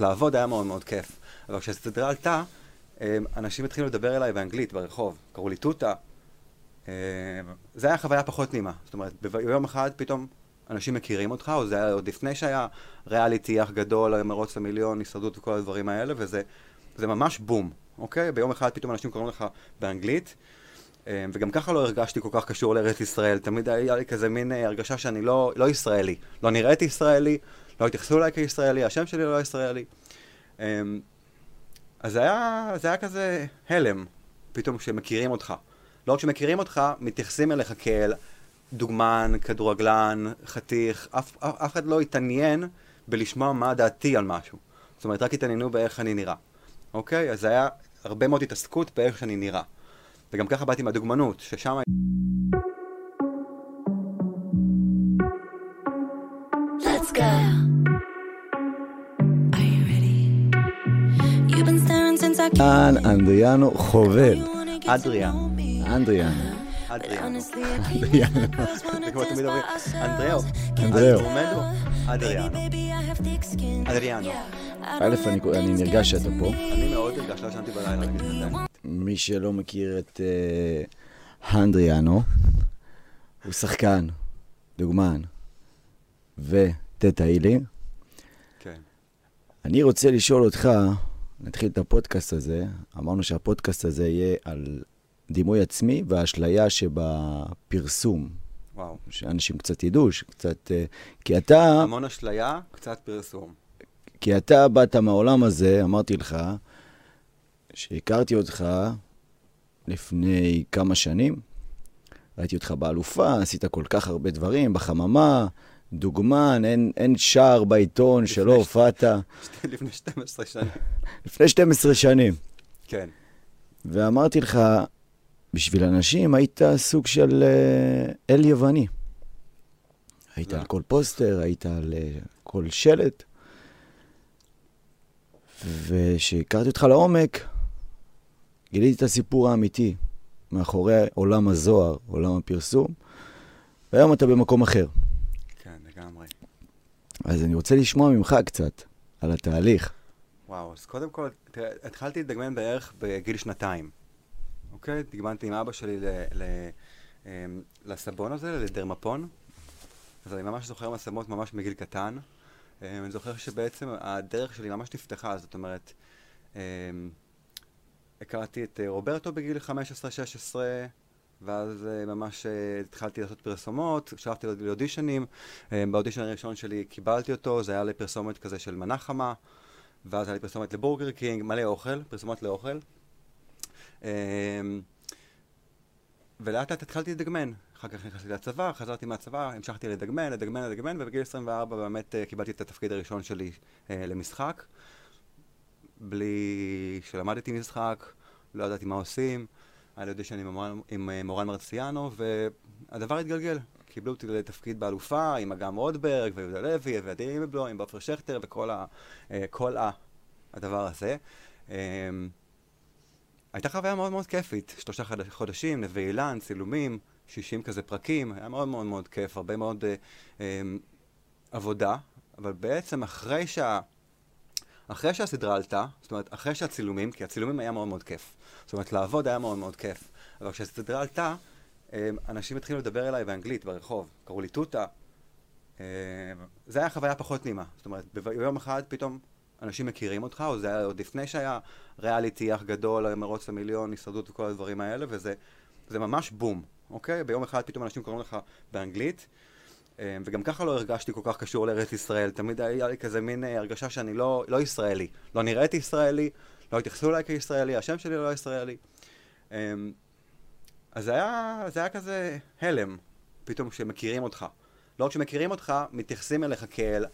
אומרת, לעבוד היה מאוד מאוד כיף. אבל כשהסדרה עלתה, אה, אנשים התחילו לדבר אליי באנגלית, ברחוב. קראו לי תותה. אה, זה היה חוויה פחות נעימה. זאת אומרת, ביום אחד פתאום אנשים מכירים אותך, או זה היה עוד לפני שהיה ריאליטי אח גדול, מרוץ למיליון, הישרדות וכל הדברים האלה, וזה ממש בום, אוקיי? ביום אחד פתאום אנשים קוראים לך באנגלית. אה, וגם ככה לא הרגשתי כל כך קשור לארץ ישראל, תמיד היה לי כזה מין אה, הרגשה שאני לא, לא ישראלי. לא נראיתי ישראלי, לא התייחסו אליי כישראלי, השם שלי לא ישראלי. אה, אז זה היה, זה היה כזה הלם, פתאום כשמכירים אותך. לא רק כשמכירים אותך, מתייחסים אליך כאל דוגמן, כדורגלן, חתיך, אף, אף, אף אחד לא התעניין בלשמוע מה דעתי על משהו. זאת אומרת, רק התעניינו באיך אני נראה. אוקיי? אז זה היה הרבה מאוד התעסקות באיך שאני נראה. וגם ככה באתי מהדוגמנות, ששם... Let's go. אן אנדריאנו חובל. אנדריאנו. אדריאנו. אנדריאנו. תמיד אומרים, אנדריאו. אדריאנו. אדריאנו. א', אני נרגש שאתה פה. אני מאוד נרגש, לא ישנתי בלילה. מי שלא מכיר את אנדריאנו, הוא שחקן, דוגמן וטטאילי. כן. אני רוצה לשאול אותך, נתחיל את הפודקאסט הזה, אמרנו שהפודקאסט הזה יהיה על דימוי עצמי והאשליה שבפרסום. וואו. שאנשים קצת ידעו, שקצת... אה, כי אתה... המון אשליה, קצת פרסום. כי אתה באת מהעולם הזה, אמרתי לך, שהכרתי אותך לפני כמה שנים, ראיתי אותך באלופה, עשית כל כך הרבה דברים, בחממה, דוגמן, אין, אין שער בעיתון שלא הופעת. לפני 12 שנים. לפני 12 שנים. כן. ואמרתי לך, בשביל אנשים היית סוג של uh, אל יווני. היית על כל פוסטר, היית על uh, כל שלט. וכשהכרתי אותך לעומק, גיליתי את הסיפור האמיתי מאחורי עולם הזוהר, עולם הפרסום, והיום אתה במקום אחר. אז אני רוצה לשמוע ממך קצת על התהליך. וואו, אז קודם כל, תראה, התחלתי לדגמן בערך בגיל שנתיים. אוקיי? דגמנתי עם אבא שלי ל, ל, אמ, לסבון הזה, לדרמפון. אז אני ממש זוכר מסמות ממש מגיל קטן. אמ, אני זוכר שבעצם הדרך שלי ממש נפתחה, זאת אומרת, אמ, הכרתי את רוברטו בגיל 15-16, ואז אה, ממש אה, התחלתי לעשות פרסומות, שלחתי לאודישנים. באודישן הראשון שלי קיבלתי אותו, זה היה לפרסומת כזה של מנה חמה, ואז היה לי פרסומת לבורגר קינג, מלא אוכל, פרסומות לאוכל. ולאט לאט התחלתי לדגמן. אחר כך נכנסתי לצבא, חזרתי מהצבא, המשכתי לדגמן, לדגמן, לדגמן, ובגיל 24 באמת קיבלתי את התפקיד הראשון שלי למשחק. בלי שלמדתי משחק, לא ידעתי מה עושים, היה לי אודישן עם, עם אה, מורן מרציאנו, והדבר התגלגל. קיבלו אותי לתפקיד באלופה עם אגם רודברג ויהודה לוי ועדי אימבלו עם בפר שכטר וכל ה... אה, כל ה... הדבר הזה. אמ, הייתה חוויה מאוד מאוד כיפית, שלושה חודשים, נווה אילן, צילומים, 60 כזה פרקים, היה מאוד מאוד מאוד כיף, הרבה מאוד אה, אה, עבודה, אבל בעצם אחרי שה... אחרי שהסדרה עלתה, זאת אומרת, אחרי שהצילומים, כי הצילומים היה מאוד מאוד כיף. זאת אומרת, לעבוד היה מאוד מאוד כיף. אבל כשהסדרה עלתה, אמ, אנשים התחילו לדבר אליי באנגלית ברחוב. קראו לי תותה. אמ, זה היה חוויה פחות נעימה. זאת אומרת, ביום אחד פתאום אנשים מכירים אותך, או זה היה עוד לפני שהיה ריאליטי אח גדול, מרוץ למיליון, הישרדות וכל הדברים האלה, וזה ממש בום, אוקיי? ביום אחד פתאום אנשים קוראים לך באנגלית. אמ, וגם ככה לא הרגשתי כל כך קשור לארץ ישראל, תמיד היה לי כזה מין אה, הרגשה שאני לא, לא ישראלי. לא נראיתי ישראלי, לא התייחסו אליי כישראלי, השם שלי לא ישראלי. אמ, אז זה היה, זה היה כזה הלם, פתאום כשמכירים אותך. לא רק כשמכירים אותך, מתייחסים אליך כאל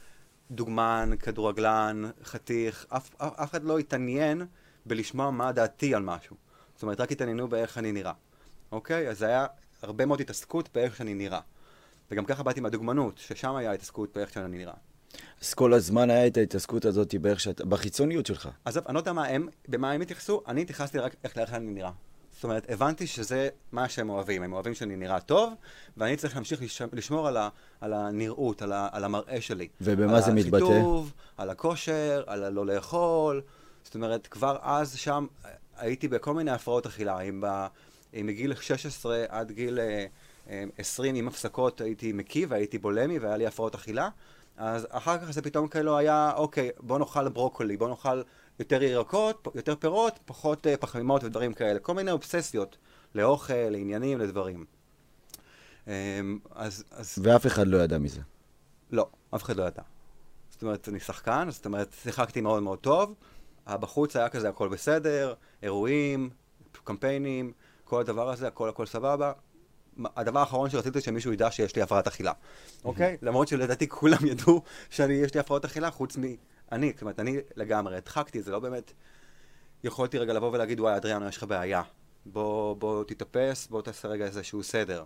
דוגמן, כדורגלן, חתיך, אף, אף, אף אחד לא התעניין בלשמוע מה דעתי על משהו. זאת אומרת, רק התעניינו באיך אני נראה. אוקיי? אז זה היה הרבה מאוד התעסקות באיך שאני נראה. וגם ככה באתי מהדוגמנות, ששם היה התעסקות באיך שאני נראה. אז כל הזמן היה את ההתעסקות הזאת באיך שאת, בחיצוניות שלך. עזוב, אני לא יודע מה הם, במה הם התייחסו, אני התייחסתי רק איך, איך אני נראה. זאת אומרת, הבנתי שזה מה שהם אוהבים. הם אוהבים שאני נראה טוב, ואני צריך להמשיך לש... לשמור על, ה... על הנראות, על, ה... על המראה שלי. ובמה זה מתבטא? על החיטוב, על הכושר, על הלא לאכול. זאת אומרת, כבר אז שם הייתי בכל מיני הפרעות אכילה. אם, ב... אם מגיל 16 עד גיל 20, אה, עם הפסקות, הייתי מקיא והייתי בולמי והיה לי הפרעות אכילה. אז אחר כך זה פתאום כאילו היה, אוקיי, בוא נאכל ברוקולי, בוא נאכל יותר ירקות, יותר פירות, פחות uh, פחמימות ודברים כאלה. כל מיני אובססיות לאוכל, לעניינים, לדברים. Um, אז, אז... ואף אחד לא ידע מזה. לא, אף אחד לא ידע. זאת אומרת, אני שחקן, זאת אומרת, שיחקתי מאוד מאוד טוב. בחוץ היה כזה הכל בסדר, אירועים, קמפיינים, כל הדבר הזה, הכל הכל סבבה. הדבר האחרון שרציתי שמישהו ידע שיש לי הפרעת אכילה, אוקיי? למרות שלדעתי כולם ידעו שיש לי הפרעות אכילה, חוץ אני, זאת אומרת, אני לגמרי הדחקתי, זה לא באמת... יכולתי רגע לבוא ולהגיד, וואי, אדריאנו, יש לך בעיה. בוא, בוא תתאפס, בוא תעשה רגע איזשהו סדר.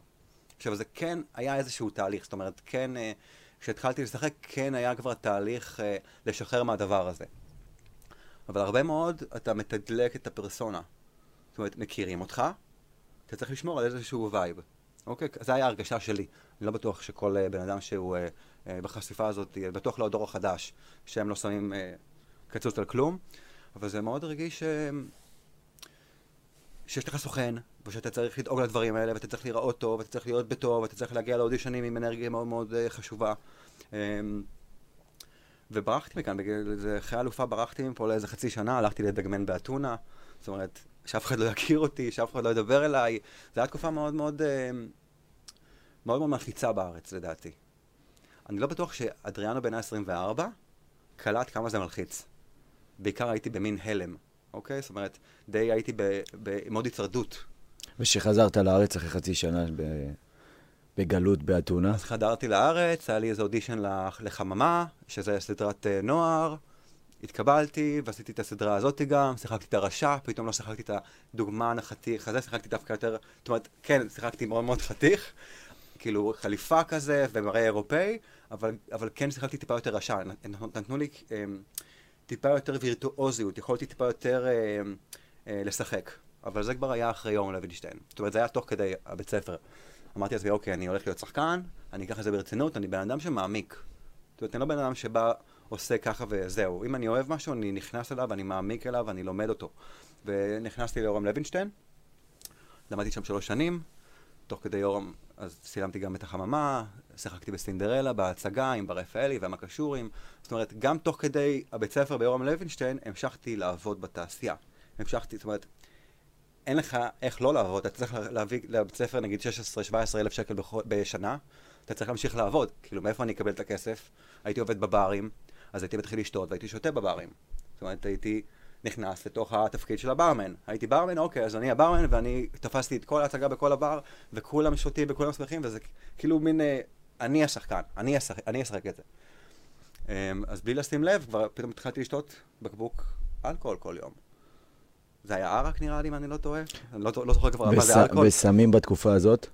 עכשיו, זה כן היה איזשהו תהליך, זאת אומרת, כן, אה, כשהתחלתי לשחק, כן היה כבר תהליך אה, לשחרר מהדבר הזה. אבל הרבה מאוד אתה מתדלק את הפרסונה. זאת אומרת, מכירים אותך, אתה צריך לשמור על איזשהו וייב. אוקיי? זו הייתה הרגשה שלי. אני לא בטוח שכל uh, בן אדם שהוא uh, uh, בחשיפה הזאת, uh, בטוח לא הדור החדש, שהם לא שמים uh, קצוץ על כלום, אבל זה מאוד רגיש uh, שיש לך סוכן, ושאתה צריך לדאוג לדברים האלה, ואתה צריך להיראות טוב, ואתה צריך להיות בטוב, ואתה צריך להגיע לאודישנים עם אנרגיה מאוד מאוד uh, חשובה. Um, וברחתי מכאן, בגלל זה, אחרי האלופה ברחתי מפה לאיזה חצי שנה, הלכתי לדגמן באתונה, זאת אומרת, שאף אחד לא יכיר אותי, שאף אחד לא ידבר אליי. זו הייתה תקופה מאוד מאוד, אה, מאוד מאוד מלחיצה בארץ, לדעתי. אני לא בטוח שאדריאנו בן ה-24 קלט כמה זה מלחיץ. בעיקר הייתי במין הלם, אוקיי? זאת אומרת, די הייתי במאוד היצרדות. ושחזרת לארץ אחרי חצי שנה ב... בגלות באתונה? אז חדרתי לארץ, היה לי איזה אודישן לחממה, שזה סדרת uh, נוער. התקבלתי, ועשיתי את הסדרה הזאת גם, שיחקתי את הרשע, פתאום לא שיחקתי את הדוגמן החתיך הזה, שיחקתי דווקא יותר, זאת אומרת, כן, שיחקתי מאוד מאוד חתיך, כאילו חליפה כזה ומראה אירופאי, אבל, אבל כן שיחקתי טיפה יותר רשע, נתנו לי אה, טיפה יותר וירטואוזיות, יכולתי טיפה יותר אה, אה, לשחק, אבל זה כבר היה אחרי יום לוינשטיין, זאת אומרת, זה היה תוך כדי הבית ספר. אמרתי לעצמי, אוקיי, אני הולך להיות שחקן, אני אקח את זה ברצינות, אני בן אדם שמעמיק. זאת אומרת, אני לא בן אדם שבא... עושה ככה וזהו. אם אני אוהב משהו, אני נכנס אליו, אני מעמיק אליו, אני לומד אותו. ונכנסתי ליורם לוינשטיין, למדתי שם שלוש שנים, תוך כדי יורם, אז צילמתי גם את החממה, שיחקתי בסינדרלה, בהצגה עם בר רפאלי והמקשורים. זאת אומרת, גם תוך כדי הבית ספר ביורם לוינשטיין, המשכתי לעבוד בתעשייה. המשכתי, זאת אומרת, אין לך איך לא לעבוד, אתה צריך להביא לבית ספר נגיד 16-17 אלף שקל בשנה, אתה צריך להמשיך לעבוד. כאילו, מאיפה אני אקבל את הכסף? הייתי עובד בברים, אז הייתי מתחיל לשתות והייתי שותה בברים. זאת אומרת, הייתי נכנס לתוך התפקיד של הברמן. הייתי ברמן, אוקיי, אז אני הברמן, ואני תפסתי את כל ההצגה בכל הבר, וכולם שותים וכולם שמחים, וזה כאילו מין, אה, אני השחקן, אני, אשחק, אני אשחק את זה. אה, אז בלי לשים לב, כבר פתאום התחלתי לשתות בקבוק אלכוהול כל יום. זה היה ערק נראה לי, אם אני לא טועה. אני לא, לא זוכר כבר מה זה אלכוהול. וסמים בתקופה הזאת?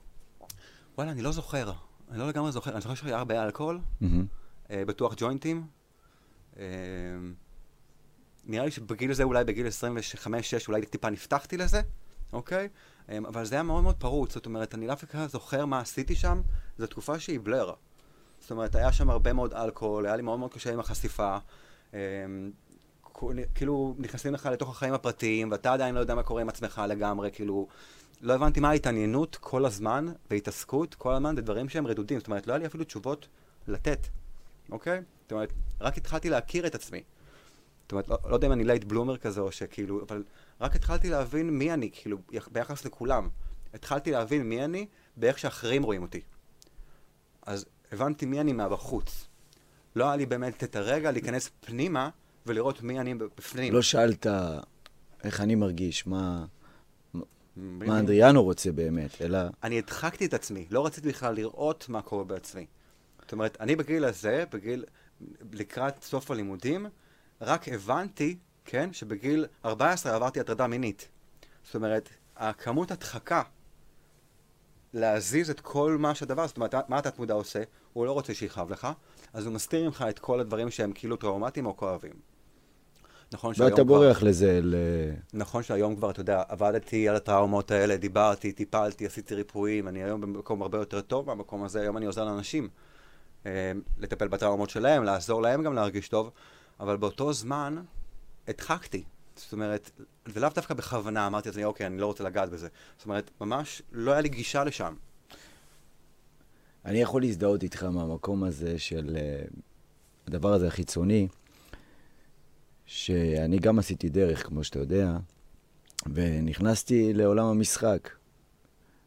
וואלה, אני לא זוכר. אני לא לגמרי זוכר. אני זוכר שהיה הרבה אלכוהול, mm-hmm. בטוח ג'וינטים. אמ, נראה לי שבגיל הזה, אולי בגיל 25-6, אולי טיפה נפתחתי לזה, אוקיי? אמ, אבל זה היה מאוד מאוד פרוץ, זאת אומרת, אני דווקא לא זוכר מה עשיתי שם, זו תקופה שהיא בלר. זאת אומרת, היה שם הרבה מאוד אלכוהול, היה לי מאוד מאוד קשה עם החשיפה. אמ, כאילו, נכנסים לך לתוך החיים הפרטיים, ואתה עדיין לא יודע מה קורה עם עצמך לגמרי, כאילו, לא הבנתי מה ההתעניינות כל הזמן, והתעסקות כל הזמן בדברים שהם רדודים. זאת אומרת, לא היה לי אפילו תשובות לתת, אוקיי? זאת אומרת, רק התחלתי להכיר את עצמי. זאת אומרת, לא, לא יודע אם אני late bloomer כזה או שכאילו, אבל רק התחלתי להבין מי אני, כאילו, ביחס לכולם. התחלתי להבין מי אני באיך שאחרים רואים אותי. אז הבנתי מי אני מהבחוץ. לא היה לי באמת את הרגע להיכנס פנימה ולראות מי אני בפנים. לא שאלת איך אני מרגיש, מה... מה אנדריאנו רוצה באמת, אלא... אני הדחקתי את עצמי, לא רציתי בכלל לראות מה קורה בעצמי. זאת אומרת, אני בגיל הזה, בגיל, לקראת סוף הלימודים, רק הבנתי, כן, שבגיל 14 עברתי הטרדה מינית. זאת אומרת, הכמות הדחקה להזיז את כל מה שהדבר, זאת אומרת, מה התת מודע עושה? הוא לא רוצה שיכאב לך, אז הוא מסתיר ממך את כל הדברים שהם כאילו טראומטיים או כואבים. נכון שהיום ואתה כבר... בורח לזה, ל... נכון שהיום כבר, אתה יודע, עבדתי על הטראומות האלה, דיברתי, טיפלתי, עשיתי ריפויים, אני היום במקום הרבה יותר טוב מהמקום הזה, היום אני עוזר לאנשים לטפל בטראומות שלהם, לעזור להם גם להרגיש טוב, אבל באותו זמן הדחקתי. זאת אומרת, ולאו דווקא בכוונה אמרתי לעצמי, אוקיי, אני לא רוצה לגעת בזה. זאת אומרת, ממש לא היה לי גישה לשם. אני יכול להזדהות איתך מהמקום הזה של אה, הדבר הזה החיצוני, שאני גם עשיתי דרך, כמו שאתה יודע, ונכנסתי לעולם המשחק.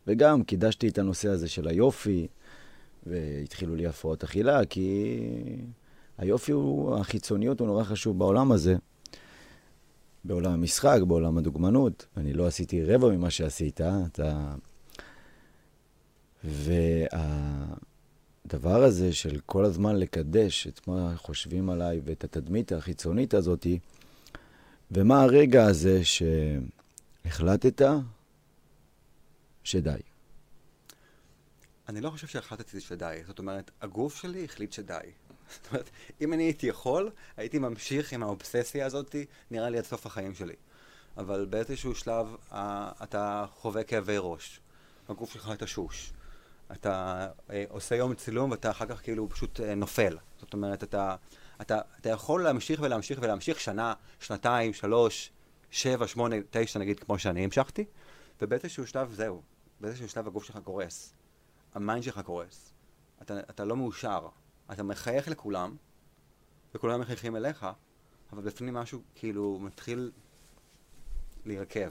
וגם קידשתי את הנושא הזה של היופי, והתחילו לי הפרעות אכילה, כי היופי הוא, החיצוניות הוא נורא חשוב בעולם הזה. בעולם המשחק, בעולם הדוגמנות. אני לא עשיתי רבע ממה שעשית, אתה... והדבר הזה של כל הזמן לקדש את מה חושבים עליי ואת התדמית החיצונית הזאתי, ומה הרגע הזה שהחלטת שדי. אני לא חושב שהחלטתי שדי. זאת אומרת, הגוף שלי החליט שדי. זאת אומרת, אם אני הייתי יכול, הייתי ממשיך עם האובססיה הזאת, נראה לי עד סוף החיים שלי. אבל באיזשהו שלב אה, אתה חווה כאבי ראש. הגוף שלך תשוש. אתה אה, עושה יום צילום ואתה אחר כך כאילו פשוט אה, נופל. זאת אומרת, אתה, אתה, אתה יכול להמשיך ולהמשיך ולהמשיך שנה, שנתיים, שלוש, שבע, שמונה, תשע נגיד, כמו שאני המשכתי, ובאיזשהו שלב זהו. באיזשהו שלב הגוף שלך קורס. ה mind שלך קורס. אתה, אתה לא מאושר. אתה מחייך לכולם, וכולם מחייכים אליך, אבל בפנים משהו כאילו מתחיל להירקב.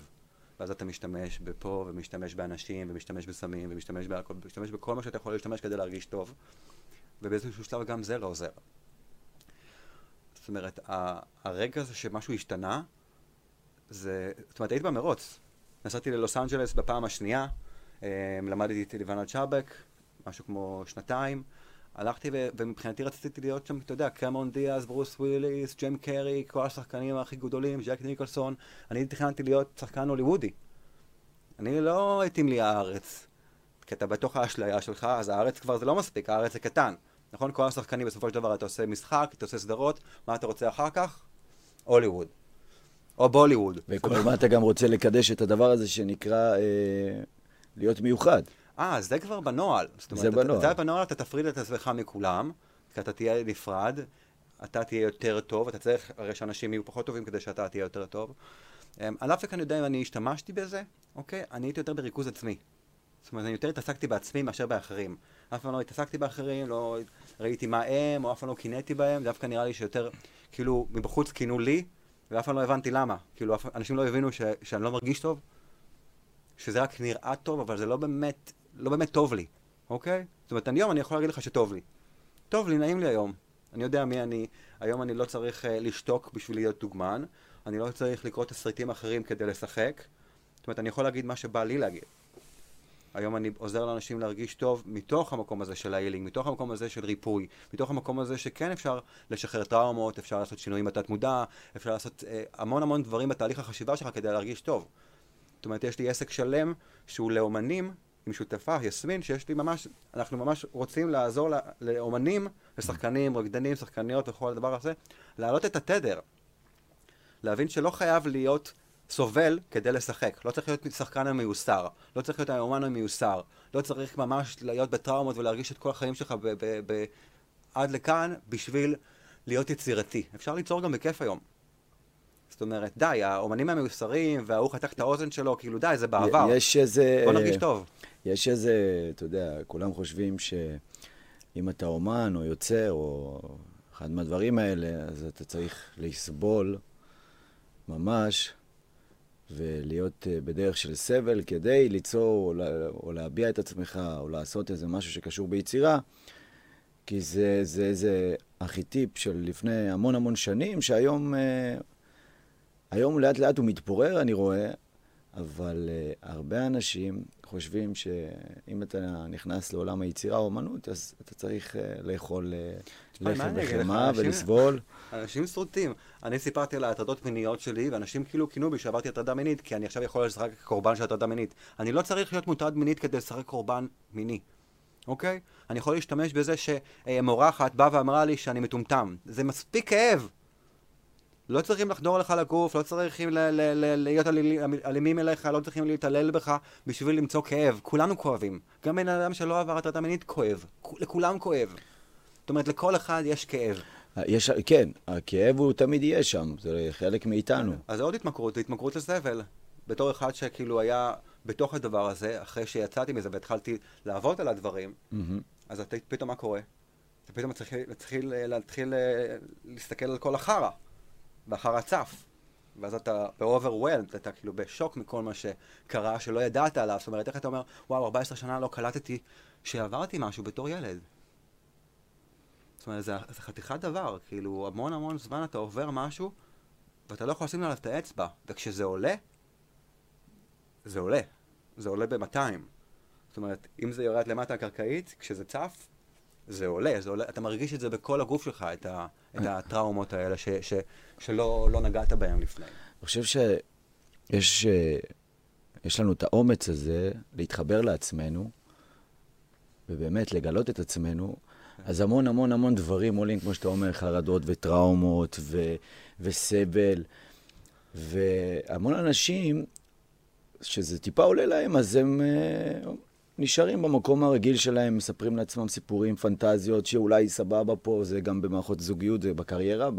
ואז אתה משתמש בפה, ומשתמש באנשים, ומשתמש בסמים, ומשתמש באלכוהול, ומשתמש בכל מה שאתה יכול להשתמש כדי להרגיש טוב, ובאיזשהו שלב גם זה לא עוזר. זאת אומרת, הרגע הזה שמשהו השתנה, זה... זאת אומרת, הייתי במרוץ. נסעתי ללוס אנג'לס בפעם השנייה, למדתי אצל איוונה צ'אבק, משהו כמו שנתיים. הלכתי ו- ומבחינתי רציתי להיות שם, אתה יודע, קמרון דיאז, ברוס וויליס, ג'ים קרי, כל השחקנים הכי גדולים, ג'ק ניקולסון. אני תכננתי להיות שחקן הוליוודי. אני לא התאים לי הארץ. כי אתה בתוך האשליה שלך, אז הארץ כבר זה לא מספיק, הארץ זה קטן. נכון? כל השחקנים בסופו של דבר אתה עושה משחק, אתה עושה סדרות, מה אתה רוצה אחר כך? הוליווד. או בוליווד. הזמן אתה גם רוצה לקדש את הדבר הזה שנקרא אה, להיות מיוחד. אה, זה כבר בנוהל. זה בנוהל. זה בנוהל, אתה תפריד את עצמך מכולם, כי אתה תהיה נפרד, אתה תהיה יותר טוב, אתה צריך, הרי שאנשים יהיו פחות טובים כדי שאתה תהיה יותר טוב. אמ, על אף אני יודע אם אני השתמשתי בזה, אוקיי? אני הייתי יותר בריכוז עצמי. זאת אומרת, אני יותר התעסקתי בעצמי מאשר באחרים. אף פעם לא התעסקתי באחרים, לא ראיתי מה הם, או אף פעם לא קינאתי בהם, דווקא נראה לי שיותר, כאילו, מבחוץ קינו לי, ואף פעם לא הבנתי למה. כאילו, אנשים לא הבינו ש, שאני לא מרגיש טוב, שזה רק נראה טוב, אבל זה לא באמת לא באמת טוב לי, אוקיי? זאת אומרת, היום אני יכול להגיד לך שטוב לי. טוב לי, נעים לי היום. אני יודע מי אני. היום אני לא צריך uh, לשתוק בשביל להיות דוגמן. אני לא צריך לקרוא תסריטים אחרים כדי לשחק. זאת אומרת, אני יכול להגיד מה שבא לי להגיד. היום אני עוזר לאנשים להרגיש טוב מתוך המקום הזה של ההילינג, מתוך המקום הזה של ריפוי, מתוך המקום הזה שכן אפשר לשחרר טראומות, אפשר לעשות שינויים בתת מודע, אפשר לעשות אה, המון המון דברים בתהליך החשיבה שלך כדי להרגיש טוב. זאת אומרת, יש לי עסק שלם שהוא לאומנים עם שותפה, יסמין, שיש לי ממש, אנחנו ממש רוצים לעזור לאומנים, לשחקנים, רקדנים, שחקניות וכל הדבר הזה, להעלות את התדר. להבין שלא חייב להיות סובל כדי לשחק. לא צריך להיות שחקן המיוסר, לא צריך להיות האומן המיוסר, לא צריך ממש להיות בטראומות ולהרגיש את כל החיים שלך ב- ב- ב- עד לכאן בשביל להיות יצירתי. אפשר ליצור גם בכיף היום. זאת אומרת, די, האומנים המיוסרים, וההוא חתך את האוזן שלו, כאילו די, זה בעבר. יש איזה... בוא נרגיש טוב. יש איזה, אתה יודע, כולם חושבים שאם אתה אומן או יוצר או אחד מהדברים האלה, אז אתה צריך לסבול ממש ולהיות אה, בדרך של סבל כדי ליצור או, לה, או להביע את עצמך או לעשות איזה משהו שקשור ביצירה, כי זה, זה, זה ארכיטיפ של לפני המון המון שנים, שהיום אה, היום לאט לאט הוא מתפורר, אני רואה, אבל uh, הרבה אנשים חושבים שאם אתה נכנס לעולם היצירה או אמנות, אז אתה צריך uh, לאכול uh, לחם וחמאה ולסבול. אנשים סרוטים. אני סיפרתי על ההטרדות מיניות שלי, ואנשים כאילו כינו בי שעברתי הטרדה מינית, כי אני עכשיו יכול לשחק קורבן של הטרדה מינית. אני לא צריך להיות מוטרד מינית כדי לשחק קורבן מיני. אוקיי? אני יכול להשתמש בזה שמורה אחת באה ואמרה לי שאני מטומטם. זה מספיק כאב. לא צריכים לחדור לך לגוף, לא צריכים ל- ל- ל- להיות אל- אלימים אליך, לא צריכים להתעלל בך בשביל למצוא כאב. כולנו כואבים. גם בן אדם שלא עבר הטרדה מינית כואב. לכולם כואב. זאת אומרת, לכל אחד יש כאב. יש, כן, הכאב הוא תמיד יהיה שם, זה חלק מאיתנו. אז זה עוד התמכרות, זה התמכרות לסבל. בתור אחד שכאילו היה בתוך הדבר הזה, אחרי שיצאתי מזה והתחלתי לעבוד על הדברים, מהמם. אז אתה פתאום מה קורה? אתה פתאום אה, להתחיל אה, להסתכל על כל החרא, והחרא צף. ואז אתה ב-overwhelmed, אתה כאילו בשוק מכל מה שקרה, שלא ידעת עליו. זאת אומרת, איך אתה אומר, וואו, 14 שנה לא קלטתי שעברתי משהו בתור ילד. זאת אומרת, זה, זה חתיכת דבר, כאילו, המון המון זמן אתה עובר משהו, ואתה לא יכול לשים עליו את האצבע. וכשזה עולה, זה עולה. זה עולה ב-200. זאת אומרת, אם זה יורד למטה הקרקעית, כשזה צף, זה עולה, זה עולה, אתה מרגיש את זה בכל הגוף שלך, את, ה, את הטראומות האלה ש, ש, שלא לא נגעת בהם לפני. אני חושב שיש אה, יש לנו את האומץ הזה להתחבר לעצמנו, ובאמת לגלות את עצמנו, אז המון המון המון דברים עולים, כמו שאתה אומר, חרדות וטראומות ו, וסבל, והמון אנשים, שזה טיפה עולה להם, אז הם אה, נשארים במקום הרגיל שלהם, מספרים לעצמם סיפורים, פנטזיות, שאולי סבבה פה, זה גם במערכות זוגיות, זה בקריירה,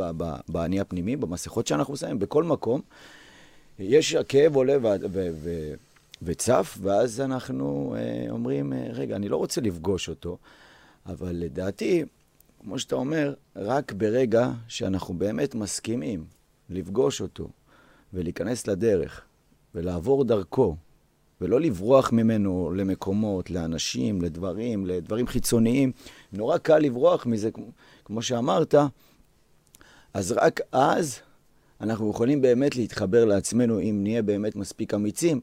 באני הפנימי, במסכות שאנחנו שמים, בכל מקום. יש, הכאב עולה ו- ו- ו- וצף, ואז אנחנו אה, אומרים, אה, רגע, אני לא רוצה לפגוש אותו, אבל לדעתי, כמו שאתה אומר, רק ברגע שאנחנו באמת מסכימים לפגוש אותו ולהיכנס לדרך ולעבור דרכו, ולא לברוח ממנו למקומות, לאנשים, לדברים, לדברים חיצוניים. נורא קל לברוח מזה, כמו- כמו שאמרת, אז רק אז אנחנו יכולים באמת להתחבר לעצמנו, אם נהיה באמת מספיק אמיצים,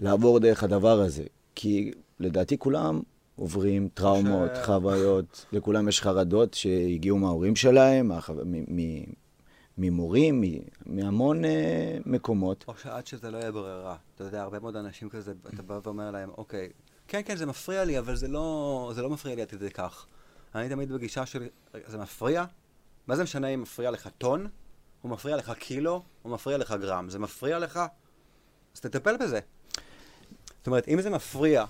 לעבור דרך הדבר הזה. כי לדעתי כולם עוברים טראומות, ש- חוויות, לכולם יש חרדות שהגיעו מההורים שלהם, מהחו... מ- מ- ממורים, מהמון אה, מקומות. או שעד שזה לא יהיה ברירה. אתה יודע, הרבה מאוד אנשים כזה, אתה בא ואומר להם, אוקיי, כן, כן, זה מפריע לי, אבל זה לא, זה לא מפריע לי עד כדי כך. אני תמיד בגישה של, "רגע, זה מפריע? מה זה משנה אם מפריע לך טון, או מפריע לך קילו, או מפריע לך גרם? זה מפריע לך? אז תטפל בזה. זאת אומרת, אם זה מפריע,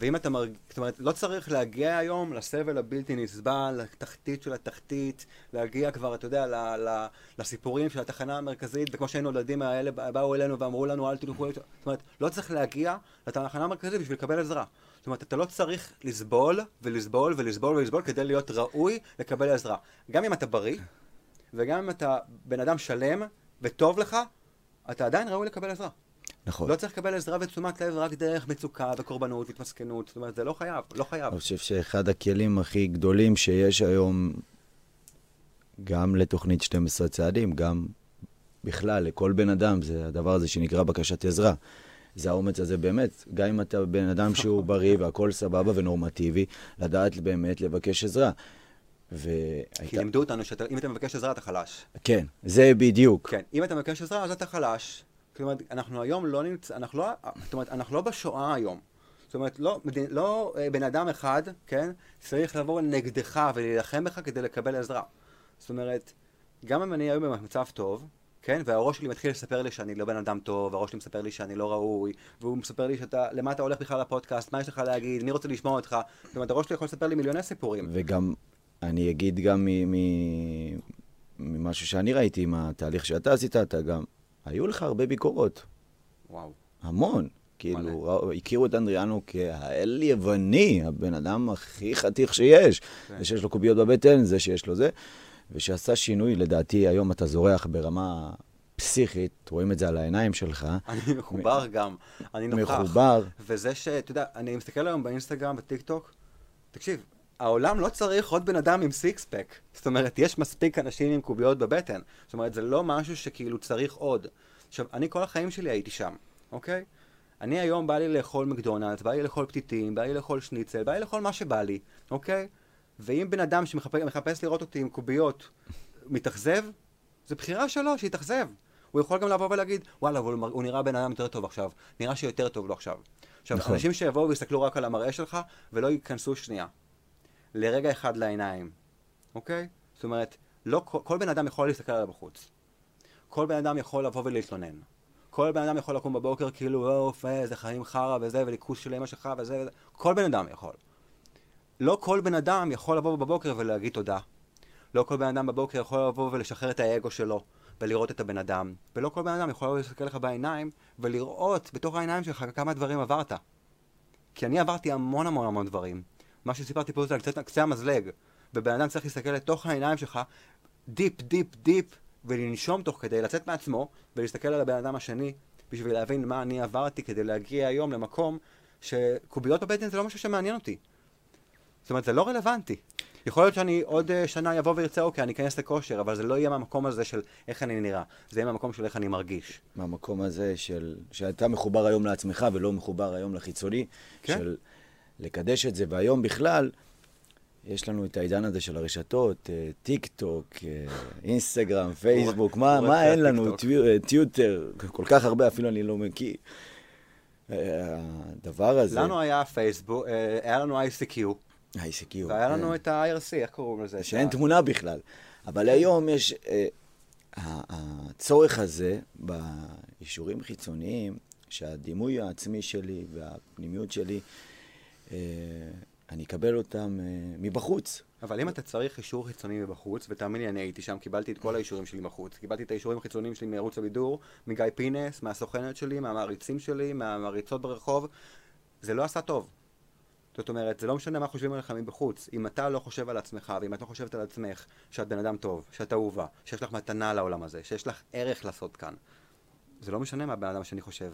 ואם אתה מרג... זאת אומרת, לא צריך להגיע היום לסבל הבלתי נסבל, לתחתית של התחתית, להגיע כבר, אתה יודע, ל... ל... לסיפורים של התחנה המרכזית, וכמו שהיינו ילדים האלה, באו אלינו ואמרו לנו, אל תלכו... זאת אומרת, לא צריך להגיע לתחנה המרכזית בשביל לקבל עזרה. זאת אומרת, אתה לא צריך לסבול, ולסבול, ולסבול, ולסבול, כדי להיות ראוי לקבל עזרה. גם אם אתה בריא, וגם אם אתה בן אדם שלם, וטוב לך, אתה עדיין ראוי לקבל עזרה. נכון. לא צריך לקבל עזרה ותשומת לב רק דרך מצוקה וקורבנות והתמסכנות. זאת אומרת, זה לא חייב, לא חייב. אני חושב שאחד הכלים הכי גדולים שיש היום, גם לתוכנית 12 צעדים, גם בכלל, לכל בן אדם, זה הדבר הזה שנקרא בקשת עזרה. זה האומץ הזה באמת, גם אם אתה בן אדם שהוא בריא והכל סבבה ונורמטיבי, לדעת באמת לבקש עזרה. כי והייתה... לימדו אותנו שאם אתה מבקש עזרה אתה חלש. כן, זה בדיוק. כן, אם אתה מבקש עזרה אז אתה חלש. כלומר, אנחנו היום לא נמצא, אנחנו לא, זאת אומרת, אנחנו לא בשואה היום. זאת אומרת, לא, לא אה, בן אדם אחד, כן, צריך לבוא נגדך ולהילחם בך כדי לקבל עזרה. זאת אומרת, גם אם אני היום במצב טוב, כן, והראש שלי מתחיל לספר לי שאני לא בן אדם טוב, והראש שלי מספר לי שאני לא ראוי, והוא מספר לי שאתה, למה אתה הולך בכלל לפודקאסט, מה יש לך להגיד, מי רוצה לשמוע אותך, זאת אומרת, הראש שלי יכול לספר לי מיליוני סיפורים. וגם, אני אגיד גם ממשהו שאני ראיתי עם התהליך שאתה עשית, אתה גם, היו לך הרבה ביקורות. וואו. המון. כאילו, ראו- הכירו את אנדריאנו כהאל יווני, הבן אדם הכי חתיך שיש. כן. זה שיש לו קוביות בבטן, זה שיש לו זה. ושעשה שינוי, לדעתי, היום אתה זורח ברמה פסיכית, רואים את זה על העיניים שלך. אני מחובר גם, אני נוכח. מחובר. וזה שאתה יודע, אני מסתכל היום באינסטגרם, בטיק טוק, תקשיב, העולם לא צריך עוד בן אדם עם six pack. זאת אומרת, יש מספיק אנשים עם קוביות בבטן. זאת אומרת, זה לא משהו שכאילו צריך עוד. עכשיו, אני כל החיים שלי הייתי שם, אוקיי? אני היום בא לי לאכול מקדונלדס, בא לי לאכול פתיתים, בא לי לאכול שניצל, בא לי לאכול מה שבא לי, אוקיי? ואם בן אדם שמחפש לראות אותי עם קוביות מתאכזב, זה בחירה שלו, שיתאכזב. הוא יכול גם לבוא ולהגיד, וואלה, אבל הוא נראה בן אדם יותר טוב עכשיו. נראה שיותר טוב לו עכשיו. עכשיו, נכון. אנשים שיבואו ויסתכלו רק על המראה שלך, ולא ייכנסו שנייה. לרגע אחד לעיניים, אוקיי? זאת אומרת, לא כל, כל בן אדם יכול להסתכל עליו בחוץ. כל בן אדם יכול לבוא ולהתלונן. כל בן אדם יכול לקום בבוקר כאילו, אוף, איזה חיים חרא וזה, וליכוס של אמא שלך וזה וזה. כל בן אדם יכול. לא כל בן אדם יכול לבוא בבוקר ולהגיד תודה. לא כל בן אדם בבוקר יכול לבוא ולשחרר את האגו שלו, ולראות את הבן אדם. ולא כל בן אדם יכול לבוא ולהסתכל לך בעיניים, ולראות בתוך העיניים שלך כמה דברים עברת. כי אני עברתי המון המון המון דברים. מה שסיפרתי פה זה על קצת קצה המזלג. ובן אדם צריך להסתכל לתוך העיניים שלך, deep, deep, deep, ולנשום תוך כדי, לצאת מעצמו, ולהסתכל על הבן אדם השני, בשביל להבין מה אני עברתי כדי להגיע היום למקום שקוביות בבטן זה לא משהו שמעניין אותי. זאת אומרת, זה לא רלוונטי. יכול להיות שאני עוד uh, שנה אבוא וארצה, אוקיי, אני אכנס לכושר, אבל זה לא יהיה מהמקום הזה של איך אני נראה, זה יהיה מהמקום של איך אני מרגיש. מהמקום הזה של, שאתה מחובר היום לעצמך ולא מחובר היום לחיצוני, כן. של לקדש את זה, והיום בכלל, יש לנו את העידן הזה של הרשתות, אה, טיק טוק, אה, אינסטגרם, פייסבוק, מה, מה אין לנו, אה, טיוטר, כל כך הרבה אפילו אני לא מכיר. הדבר הזה, לנו היה פייסבוק, היה לנו ICQ, ה-ICQ, והיה כן. לנו את ה-IRC, איך קוראים לזה? שאין תמונה בכלל. אבל היום יש, הצורך הזה באישורים חיצוניים, שהדימוי העצמי שלי והפנימיות שלי, אני אקבל אותם אה, מבחוץ. אבל אם אתה צריך אישור חיצוני מבחוץ, ותאמין לי, אני הייתי שם, קיבלתי את כל האישורים שלי בחוץ. קיבלתי את האישורים החיצוניים שלי מערוץ הבידור, מגיא פינס, מהסוכנת שלי, מהמעריצים שלי, מהמעריצות ברחוב. זה לא עשה טוב. זאת אומרת, זה לא משנה מה חושבים עליך מבחוץ. אם אתה לא חושב על עצמך, ואם את לא חושבת על עצמך, שאת בן אדם טוב, שאת אהובה, שיש לך מתנה לעולם הזה, שיש לך ערך לעשות כאן, זה לא משנה מה בן אדם השני חושב.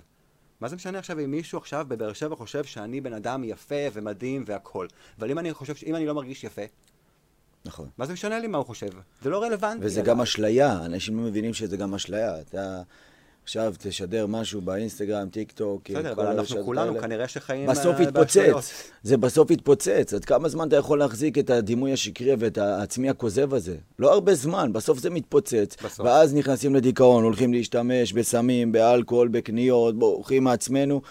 מה זה משנה עכשיו אם מישהו עכשיו בבאר שבע חושב שאני בן אדם יפה ומדהים והכל. אבל אם אני חושב, אם אני לא מרגיש יפה, נכון. מה זה משנה לי מה הוא חושב? זה לא רלוונטי. וזה. גם אשליה, אנשים לא מבינים שזה גם אשליה. אתה עכשיו תשדר משהו באינסטגרם, טיק טוק, בסדר, אבל אנחנו כולנו האלה. כנראה שחיים... בסוף אה. יתפוצץ. זה בסוף יתפוצץ. עד כמה זמן אתה יכול להחזיק את הדימוי השקרי ואת העצמי הכוזב הזה? לא הרבה זמן, בסוף זה מתפוצץ. בסוף. ואז נכנסים לדיכאון, הולכים להשתמש בסמים, באלכוהול, בקניות, בורחים מעצמנו.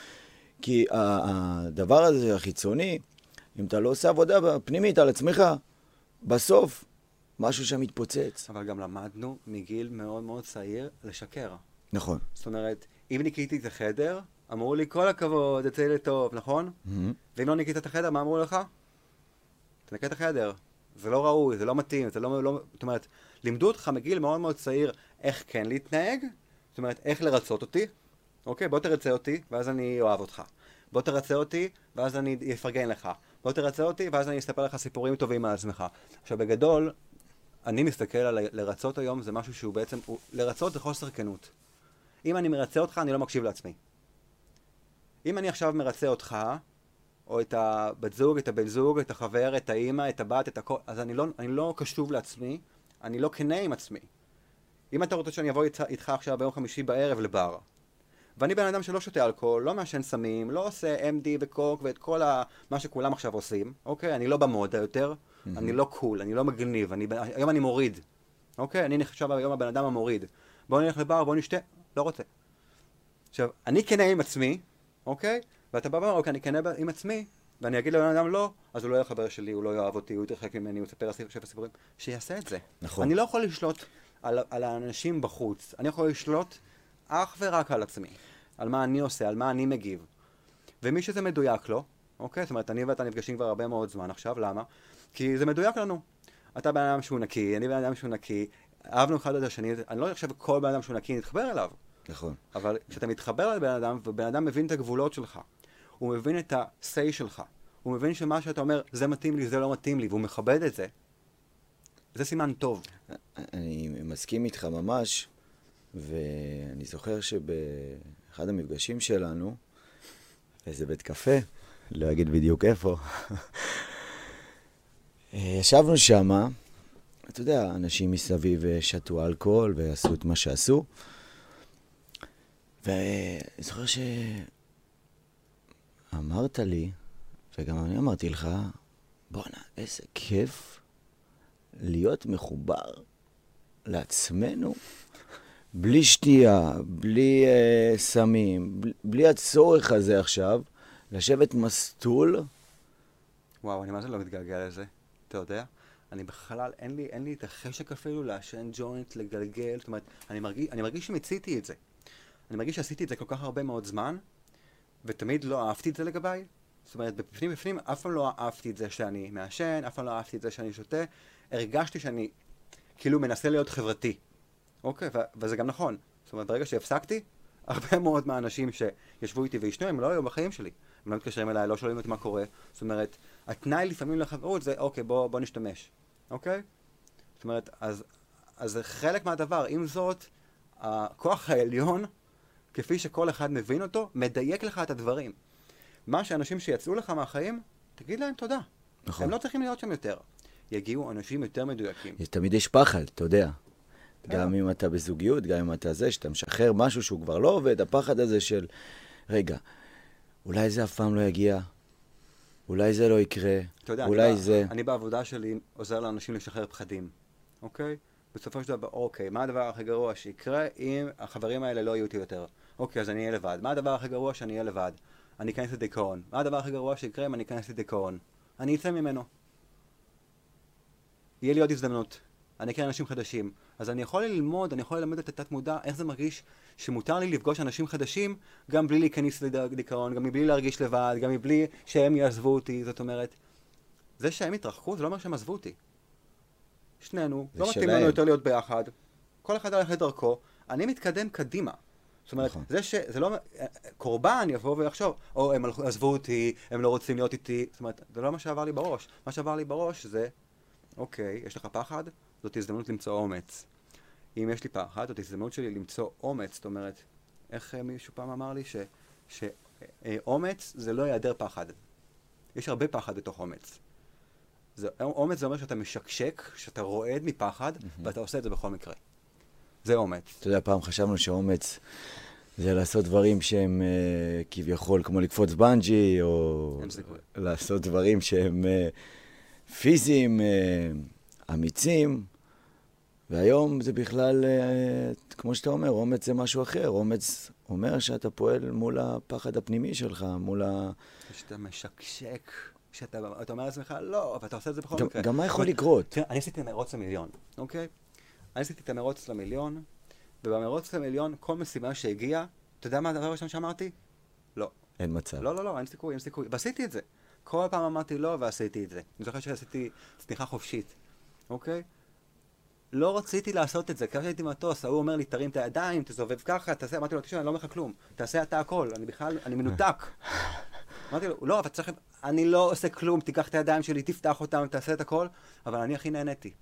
כי הדבר הזה, החיצוני, אם אתה לא עושה עבודה פנימית על עצמך, בסוף משהו שם מתפוצץ. אבל גם למדנו מגיל מאוד מאוד צעיר לשקר. נכון. זאת אומרת, אם ניקיתי את החדר, אמרו לי, כל הכבוד, יצא לי טוב, נכון? מהמם. ואם לא ניקית את החדר, מה אמרו לך? תנקה את החדר. זה לא ראוי, זה לא מתאים, זה לא, לא... זאת אומרת, לימדו אותך מגיל מאוד מאוד צעיר איך כן להתנהג, זאת אומרת, איך לרצות אותי. אוקיי, בוא תרצה אותי, ואז אני אוהב אותך. בוא תרצה אותי, ואז אני אפרגן לך. בוא תרצה אותי, ואז אני אספר לך סיפורים טובים על עצמך. עכשיו, בגדול, אני מסתכל על לרצות היום, זה משהו שהוא בעצם, הוא, לרצות זה חוסר כנות. אם אני מרצה אותך, אני לא מקשיב לעצמי. אם אני עכשיו מרצה אותך, או את הבת זוג, את הבן זוג, את החבר, את האימא, את הבת, את הכל, אז אני לא, אני לא קשוב לעצמי, אני לא כנה עם עצמי. אם אתה רוצה שאני אבוא איתך, איתך עכשיו ביום חמישי בערב לבר, ואני בן אדם שלא שותה אלכוהול, לא מעשן סמים, לא עושה MD וקוק ואת כל ה... מה שכולם עכשיו עושים, אוקיי? אני לא במודה יותר, אני לא קול, אני לא מגניב, אני, היום אני מוריד, אוקיי? אני נחשב היום הבן אדם המוריד. בוא נלך לבר, בוא נשתה, לא רוצה. עכשיו, אני כנה עם עצמי, אוקיי? ואתה בא ואומר, אוקיי, אני כנה עם עצמי, ואני אגיד לבן אדם לא, אז הוא לא יהיה חבר שלי, הוא לא יאהב אותי, הוא יתרחק ממני, הוא יספר שבע סיפורים, שיעשה את זה. נכון. אני לא יכול לשלוט על, על האנשים בחוץ, אני יכול לשלוט אך ורק על עצמי, על מה אני עושה, על מה אני מגיב. ומי שזה מדויק לו, אוקיי? זאת אומרת, אני ואתה נפגשים כבר הרבה מאוד זמן עכשיו, למה? כי זה מדויק לנו. אתה בן אדם שהוא נקי, אני בן אדם שהוא נקי, אהבנו אחד את השני, אני לא חושב שכל בן אדם שהוא נקי נתחבר אליו. נכון. אבל כשאתה מתחבר לבן אדם, ובן אדם מבין את הגבולות שלך, הוא מבין את ה-say שלך, הוא מבין שמה שאתה אומר, זה מתאים לי, זה לא מתאים לי, והוא מכבד את זה, זה סימן טוב. אני מסכים איתך ממש, ואני זוכר שבאחד המפגשים שלנו, איזה בית קפה, לא אגיד בדיוק איפה, ישבנו שמה, אתה יודע, אנשים מסביב שתו אלכוהול ועשו את מה שעשו, ואני זוכר שאמרת לי, וגם אני אמרתי לך, בואנה, איזה כיף להיות מחובר לעצמנו, בלי שתייה, בלי אה, סמים, בלי, בלי הצורך הזה עכשיו, לשבת מסטול. וואו, אני מה זה לא מתגעגע לזה, אתה יודע? אני בכלל, אין לי, אין לי את החשק אפילו לעשן ג'וינט, לגלגל, זאת אומרת, אני מרגיש, אני מרגיש שמיציתי את זה. אני מרגיש שעשיתי את זה כל כך הרבה מאוד זמן, ותמיד לא אהבתי את זה לגביי. זאת אומרת, בפנים בפנים אף פעם לא אהבתי את זה שאני מעשן, אף פעם לא אהבתי את זה שאני שותה. הרגשתי שאני כאילו מנסה להיות חברתי. אוקיי, ו- וזה גם נכון. זאת אומרת, ברגע שהפסקתי, הרבה מאוד מהאנשים שישבו איתי ועישנו, הם לא היו בחיים שלי. הם לא מתקשרים אליי, לא שואלים אותי מה קורה. זאת אומרת, התנאי לפעמים לחברות זה, אוקיי, בוא, בוא נשתמש. אוקיי? זאת אומרת, אז, אז זה חלק מהדבר. עם זאת, הכוח העליון, כפי שכל אחד מבין אותו, מדייק לך את הדברים. מה שאנשים שיצאו לך מהחיים, תגיד להם תודה. נכון. הם לא צריכים להיות שם יותר. יגיעו אנשים יותר מדויקים. תמיד יש פחד, אתה יודע. כן. גם אם אתה בזוגיות, גם אם אתה זה, שאתה משחרר משהו שהוא כבר לא עובד, הפחד הזה של, רגע, אולי זה אף פעם לא יגיע, אולי זה לא יקרה, אתה יודע, אולי אני, זה... אני בעבודה שלי עוזר לאנשים לשחרר פחדים, אוקיי? בסופו של דבר, אוקיי, מה הדבר הכי גרוע שיקרה אם החברים האלה לא יהיו איתי יותר? אוקיי, אז אני אהיה לבד. מה הדבר הכי גרוע שאני אהיה לבד? אני אכנס לדיכאון. מה הדבר הכי גרוע שיקרה אם אני אכנס לדיכאון? אני אצא ממנו. יהיה לי עוד הזדמנות. אני אכיר אנשים חדשים. אז אני יכול ללמוד, אני יכול ללמד את התת מודע איך זה מרגיש שמותר לי לפגוש אנשים חדשים גם בלי להיכנס לדיכאון, גם מבלי להרגיש לבד, גם מבלי שהם יעזבו אותי. זאת אומרת, זה שהם התרחקו זה לא אומר שהם עזבו אותי. שנינו, לא מתאים. לנו יותר להיות ביחד. כל אחד הלך לדרכו, אני מתקדם קדימה. זאת אומרת, נכון. זה ש... זה לא... קורבן יבוא ויחשוב, או הם עזבו אותי, הם לא רוצים להיות איתי. זאת אומרת, זה לא מה שעבר לי בראש. מה שעבר לי בראש זה, אוקיי, יש לך פחד? זאת הזדמנות למצוא אומץ. אם יש לי פחד, זאת הזדמנות שלי למצוא אומץ. זאת אומרת, איך אה, מישהו פעם אמר לי ש... שאומץ זה לא היעדר פחד. יש הרבה פחד בתוך אומץ. זה, אומץ זה אומר שאתה משקשק, שאתה רועד מפחד, ואתה עושה את זה בכל מקרה. זה אומץ. אתה יודע, פעם חשבנו שאומץ זה לעשות דברים שהם אה, כביכול כמו לקפוץ בנג'י, או. לעשות דברים שהם אה, פיזיים, אה, אמיצים, והיום זה בכלל, אה, כמו שאתה אומר, אומץ זה משהו אחר. אומץ אומר שאתה פועל מול הפחד הפנימי שלך, מול ה... שאתה משקשק, שאתה אתה אומר לעצמך, לא, אבל אתה עושה את זה בכל גם, מקרה. גם מה יכול לקרות? תראה, אני עשיתי מרוץ למיליון, אוקיי? אני עשיתי את המרוץ למיליון, ובמרוץ למיליון, כל משימה שהגיעה, אתה יודע מה הדבר הראשון שאמרתי? לא. אין מצב. לא, לא, לא, אין סיכוי, אין סיכוי. ועשיתי את זה. כל פעם אמרתי לא, ועשיתי את זה. אני זוכר שעשיתי צניחה חופשית, אוקיי? לא רציתי לעשות את זה, ככה שהייתי מטוס, ההוא אומר לי, תרים את הידיים, תסובב ככה, תעשה, אמרתי לו, תשמע, אני לא אומר לך כלום, תעשה אתה הכל, אני בכלל, אני מנותק. אמרתי לו, לא, אבל צריך, אני לא עושה כלום, תיקח את הידיים שלי, תפתח אותם, תעשה את הכל, אבל אני הכי נהניתי.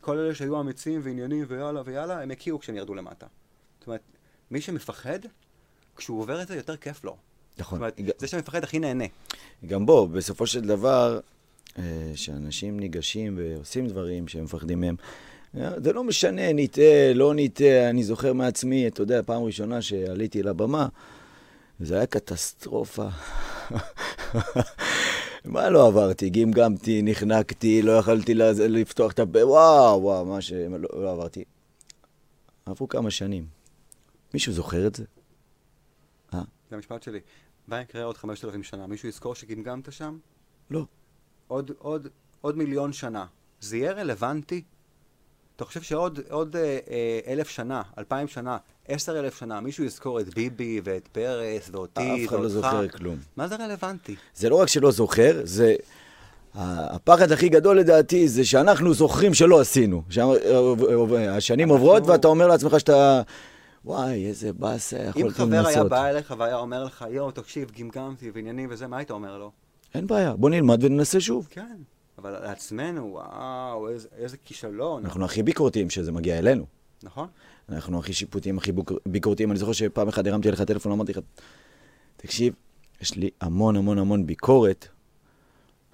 כל אלה שהיו אמיצים ועניינים ויאללה ויאללה, הם הכירו כשהם ירדו למטה. זאת אומרת, מי שמפחד, כשהוא עובר את זה, יותר כיף לו. זאת נכון. אומרת, זה שמפחד הכי נהנה. גם בו, בסופו של דבר, אה, שאנשים ניגשים ועושים דברים שהם מפחדים מהם, אה, זה לא משנה, נטעה, לא נטעה, אני זוכר מעצמי, אתה יודע, פעם ראשונה שעליתי לבמה, זה היה קטסטרופה. מה לא עברתי? גמגמתי, נחנקתי, לא יכלתי לפתוח את הפה, וואו, וואו, מה ש... לא, לא עברתי. עברו כמה שנים. מישהו זוכר את זה? אה? זה המשפט שלי. מה יקרה עוד 5,000 שנה? מישהו יזכור שגמגמת שם? לא. עוד, עוד, עוד מיליון שנה. זה יהיה רלוונטי? אתה חושב שעוד עוד, אה, אה, אלף שנה, אלפיים שנה, עשר אלף שנה, מישהו יזכור את ביבי ואת פרס ואותי אף אחד לא ואותך? זוכר כלום. מה זה רלוונטי? זה לא רק שלא זוכר, זה... הפחד הכי גדול לדעתי זה שאנחנו זוכרים שלא עשינו. שהשנים עוברות ואתה אומר לעצמך שאתה... וואי, איזה באסה, אם יכולתי חבר היה לנסות. בא אליך והיה אומר לך, יואו, תקשיב, גמגמתי ועניינים וזה, מה היית אומר לו? אין בעיה, בוא נלמד וננסה שוב. כן. אבל לעצמנו, וואו, איזה, איזה כישלון. אנחנו הכי ביקורתיים כשזה מגיע אלינו. נכון? אנחנו הכי שיפוטיים, הכי ביקורתיים. אני זוכר שפעם אחת הרמתי אליך טלפון, אמרתי לך, תקשיב, יש לי המון המון המון ביקורת,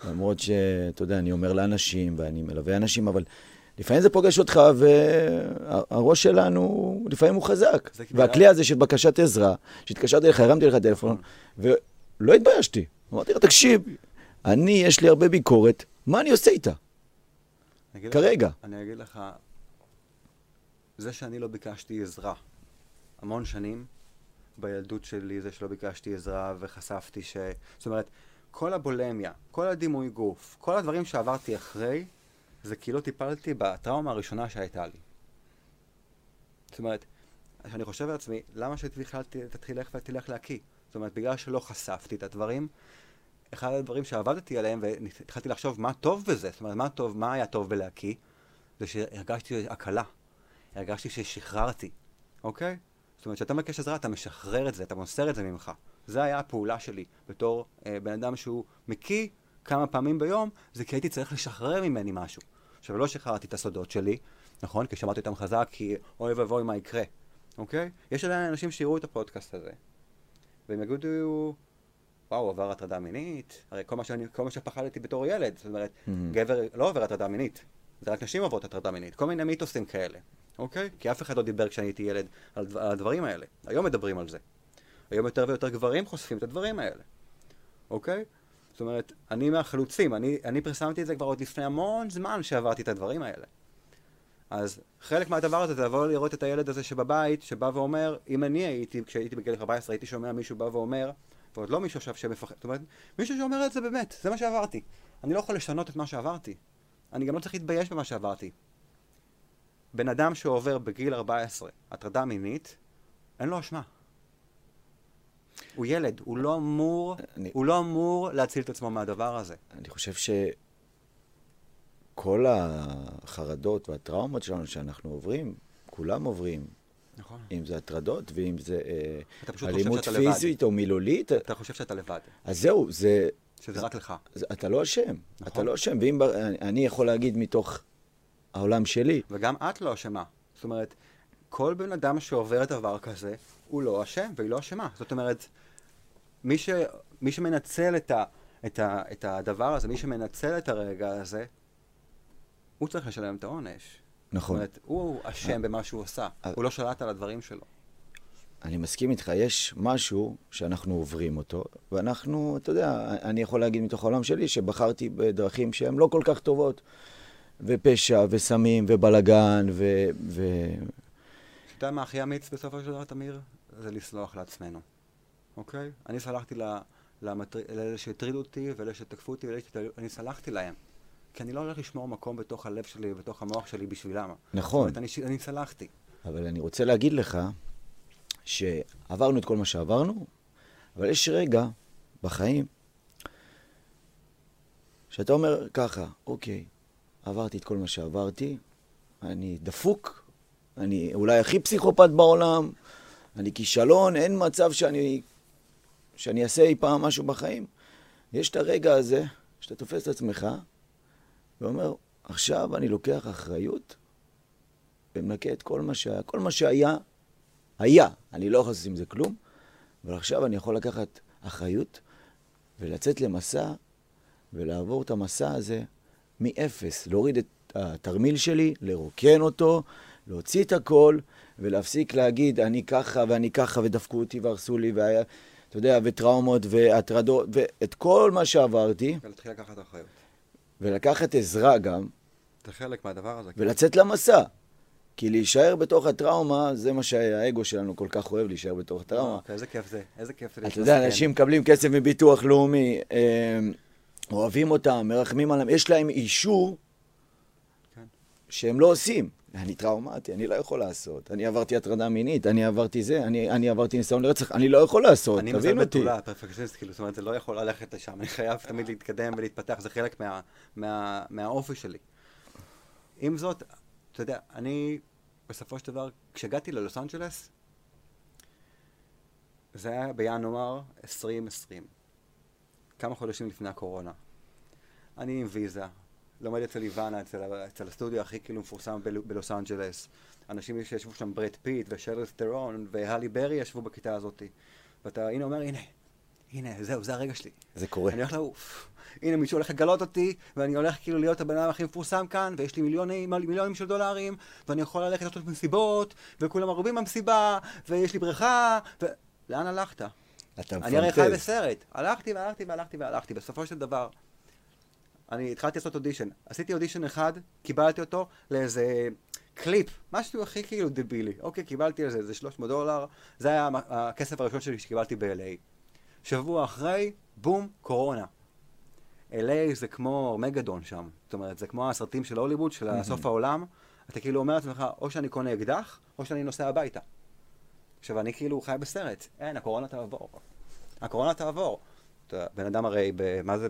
למרות שאתה יודע, אני אומר לאנשים ואני מלווה אנשים, אבל לפעמים זה פוגש אותך והראש שלנו, לפעמים הוא חזק. והכלי הזה של בקשת עזרה, שהתקשרתי אליך, הרמתי לך טלפון, ולא התביישתי. אמרתי לך, תקשיב, אני, יש לי הרבה ביקורת, מה אני עושה איתה? אני כרגע. לך, אני אגיד לך, זה שאני לא ביקשתי עזרה המון שנים, בילדות שלי זה שלא ביקשתי עזרה וחשפתי ש... זאת אומרת, כל הבולמיה, כל הדימוי גוף, כל הדברים שעברתי אחרי, זה כאילו טיפלתי בטראומה הראשונה שהייתה לי. זאת אומרת, אני חושב לעצמי, למה שבכלל תלך ותלך להקיא? זאת אומרת, בגלל שלא חשפתי את הדברים, אחד הדברים שעבדתי עליהם והתחלתי לחשוב מה טוב בזה, זאת אומרת, מה טוב, מה היה טוב בלהקיא, זה שהרגשתי הקלה, הרגשתי ששחררתי, אוקיי? זאת אומרת, כשאתה מבקש עזרה, אתה משחרר את זה, אתה מוסר את זה ממך. זה היה הפעולה שלי בתור אה, בן אדם שהוא מקיא כמה פעמים ביום, זה כי הייתי צריך לשחרר ממני משהו. עכשיו, לא שחררתי את הסודות שלי, נכון? כי שמעתי אותם חזק, כי אוי ואבוי מה יקרה, אוקיי? יש עדיין אנשים שיראו את הפודקאסט הזה, והם יגידו, וואו, הוא עבר הטרדה מינית, הרי כל מה, שאני, כל מה שפחדתי בתור ילד, זאת אומרת, mm-hmm. גבר לא עובר הטרדה מינית, זה רק נשים עוברות הטרדה מינית, כל מיני מיתוסים כאלה, אוקיי? כי אף אחד לא דיבר כשאני הייתי ילד על, על הדברים האלה, היום מדברים על זה. היום יותר ויותר גברים חושפים את הדברים האלה, אוקיי? זאת אומרת, אני מהחלוצים, אני, אני פרסמתי את זה כבר עוד לפני המון זמן שעברתי את הדברים האלה. אז חלק מהדבר הזה זה לבוא לראות את הילד הזה שבבית, שבא ואומר, אם אני הייתי, כשהייתי בגיל 14, הייתי שומע מישהו בא ואומר, ועוד לא מישהו עכשיו שמפחד, זאת אומרת, מישהו שאומר את זה באמת, זה מה שעברתי. אני לא יכול לשנות את מה שעברתי. אני גם לא צריך להתבייש במה שעברתי. בן אדם שעובר בגיל 14 הטרדה מינית, אין לו אשמה. הוא ילד, הוא לא אמור, אני... הוא לא אמור להציל את עצמו מהדבר הזה. אני חושב שכל החרדות והטראומות שלנו שאנחנו עוברים, כולם עוברים. נכון. אם זה הטרדות ואם זה אה, אלימות פיזית לבד. או מילולית. אתה חושב שאתה לבד. אז זהו, זה... שזה רק לך. זה, אתה לא אשם. נכון. אתה לא אשם. ואם אני, אני יכול להגיד מתוך העולם שלי. וגם את לא אשמה. זאת אומרת, כל בן אדם שעובר דבר כזה, הוא לא אשם והיא לא אשמה. זאת אומרת, מי, ש, מי שמנצל את, ה, את, ה, את הדבר הזה, מי שמנצל את הרגע הזה, הוא צריך לשלם את העונש. נכון. זאת אומרת, הוא אשם במה שהוא עשה. הוא לא שלט על הדברים שלו. אני מסכים איתך, יש משהו שאנחנו עוברים אותו, ואנחנו, אתה יודע, אני יכול להגיד מתוך העולם שלי שבחרתי בדרכים שהן לא כל כך טובות, ופשע, וסמים, ובלגן, ו... ו... אתה יודע מה הכי אמיץ בסופו של דבר, תמיר? זה לסלוח לעצמנו, אוקיי? אני סלחתי לאלה שהטרידו אותי, ואלה שתקפו אותי, ואלה שאני סלחתי להם. כי אני לא הולך לשמור מקום בתוך הלב שלי ובתוך המוח שלי בשבילם. נכון. זאת אומרת, אני, אני סלחתי. אבל אני רוצה להגיד לך שעברנו את כל מה שעברנו, אבל יש רגע בחיים שאתה אומר ככה, אוקיי, עברתי את כל מה שעברתי, אני דפוק, אני אולי הכי פסיכופת בעולם, אני כישלון, אין מצב שאני, שאני אעשה אי פעם משהו בחיים. יש את הרגע הזה שאתה תופס את עצמך ואומר, עכשיו אני לוקח אחריות ומנקה את כל מה שהיה. כל מה שהיה, היה. אני לא יכול לעשות עם זה כלום, אבל עכשיו אני יכול לקחת אחריות ולצאת למסע ולעבור את המסע הזה מאפס. להוריד את התרמיל שלי, לרוקן אותו, להוציא את הכל ולהפסיק להגיד, אני ככה ואני ככה ודפקו אותי והרסו לי והיה, אתה יודע, וטראומות והטרדות ואת כל מה שעברתי. ולהתחיל לקחת אחריות. ולקחת עזרה גם. זה חלק מהדבר הזה. ולצאת למסע. כי להישאר בתוך הטראומה, זה מה שהאגו שלנו כל כך אוהב, להישאר בתוך הטראומה. אוקיי, איזה כיף זה, איזה כיף זה. אתה יודע, אנשים מקבלים כסף מביטוח לאומי, אה, אוהבים אותם, מרחמים עליהם, יש להם אישור כן. שהם לא עושים. אני טראומטי, אני לא יכול לעשות. אני עברתי הטרדה מינית, אני עברתי זה, אני, אני עברתי ניסיון לרצח, אני לא יכול לעשות, תבין אותי. אני מזל בתולה, פרפקציוניסט, כאילו, זאת אומרת, זה לא יכול ללכת לשם, אני חייב תמיד להתקדם ולהתפתח, זה חלק מה, מה, מהאופי שלי. עם זאת, אתה יודע, אני, בסופו של דבר, כשהגעתי ללוס אנג'לס, זה היה בינואר 2020, כמה חודשים לפני הקורונה. אני עם ויזה, לומד אצל איוונה, אצל, אצל הסטודיו הכי כאילו מפורסם בלוס אנג'לס. אנשים שישבו שם, ברד פיט ושרליז ת'רון והלי ברי ישבו בכיתה הזאת. ואתה הנה אומר, הנה, הנה, זהו, זה הרגע שלי. זה קורה. אני הולך לעוף. הנה, מישהו הולך לגלות אותי, ואני הולך כאילו להיות הבן אדם הכי מפורסם כאן, ויש לי מיליונים, מיליונים של דולרים, ואני יכול ללכת לעשות מסיבות, וכולם ערובים במסיבה, ויש לי בריכה, ו... לאן הלכת? אתה מפנטז. אני הרי חי בסרט. הלכתי והלכתי והלכתי והלכתי. בסופו של דבר, אני התחלתי לעשות אודישן. עשיתי אודישן אחד, קיבלתי אותו לאיזה קליפ, משהו הכי כאילו דבילי. אוקיי, קיבלתי על זה איזה 300 דולר, זה היה הכסף הראשון שלי שקיבלתי ב-LA. שבוע אחרי, בום, קורונה. LA זה כמו מגדון שם. זאת אומרת, זה כמו הסרטים של הוליווד, של סוף העולם. אתה כאילו אומר לעצמך, או שאני קונה אקדח, או שאני נוסע הביתה. עכשיו, אני כאילו חי בסרט. אין, הקורונה תעבור. הקורונה תעבור. בן אדם הרי, ב, מה זה,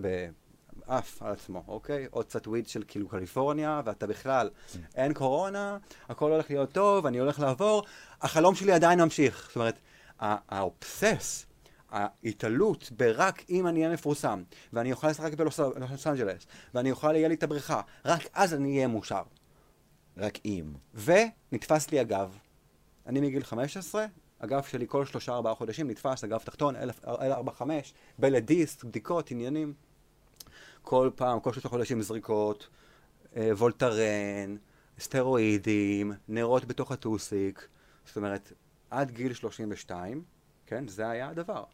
עף על עצמו, אוקיי? עוד קצת וויד של כאילו קליפורניה, ואתה בכלל, אין קורונה, הכל הולך להיות טוב, אני הולך לעבור, החלום שלי עדיין ממשיך. זאת אומרת, האובסס, ההתעלות ברק אם אני אהיה מפורסם, ואני אוכל לשחק בלוס אנג'לס, ואני אוכל, יהיה לי את הבריכה, רק אז אני אהיה מאושר. רק אם. ונתפס לי הגב. אני מגיל 15, הגב שלי כל שלושה ארבעה חודשים נתפס, הגב תחתון, אל ארבע חמש, בלדיסט, בדיקות, עניינים. כל פעם, כל שלושה חודשים זריקות, אה, וולטרן, סטרואידים, נרות בתוך הטוסיק. זאת אומרת, עד גיל 32, כן, זה היה הדבר.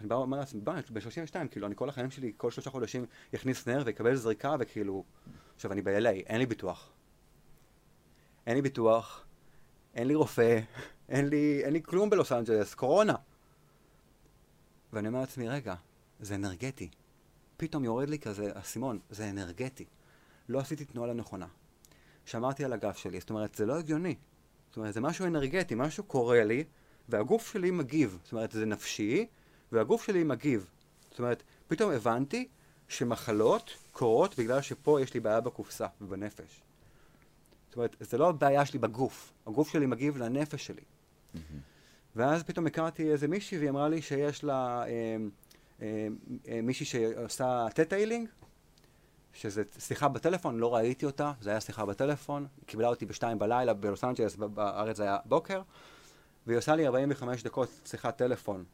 אני בא ואומר לעצמי, בוא, ב-32, כאילו, אני כל החיים שלי, כל שלושה חודשים יכניס נר ויקבל זריקה, וכאילו... עכשיו, אני ב-LA, אין לי ביטוח. אין לי ביטוח, אין לי רופא, אין לי, אין לי כלום בלוס אנג'לס, קורונה. ואני אומר לעצמי, רגע, זה אנרגטי. פתאום יורד לי כזה אסימון, זה אנרגטי. לא עשיתי תנועה לנכונה. שמרתי על הגב שלי, זאת אומרת, זה לא הגיוני. זאת אומרת, זה משהו אנרגטי, משהו קורה לי, והגוף שלי מגיב. זאת אומרת, זה נפשי, והגוף שלי מגיב. זאת אומרת, פתאום הבנתי שמחלות קורות בגלל שפה יש לי בעיה בקופסה ובנפש. זאת אומרת, זה לא הבעיה שלי בגוף, הגוף שלי מגיב לנפש שלי. Mm-hmm. ואז פתאום הכרתי איזה מישהי והיא אמרה לי שיש לה אה, מישהי שעושה theta healing, שזה שיחה בטלפון, לא ראיתי אותה, זה היה שיחה בטלפון, היא קיבלה אותי בשתיים בלילה בלוס אנג'לס, בארץ זה היה בוקר, והיא עושה לי 45 דקות שיחת טלפון,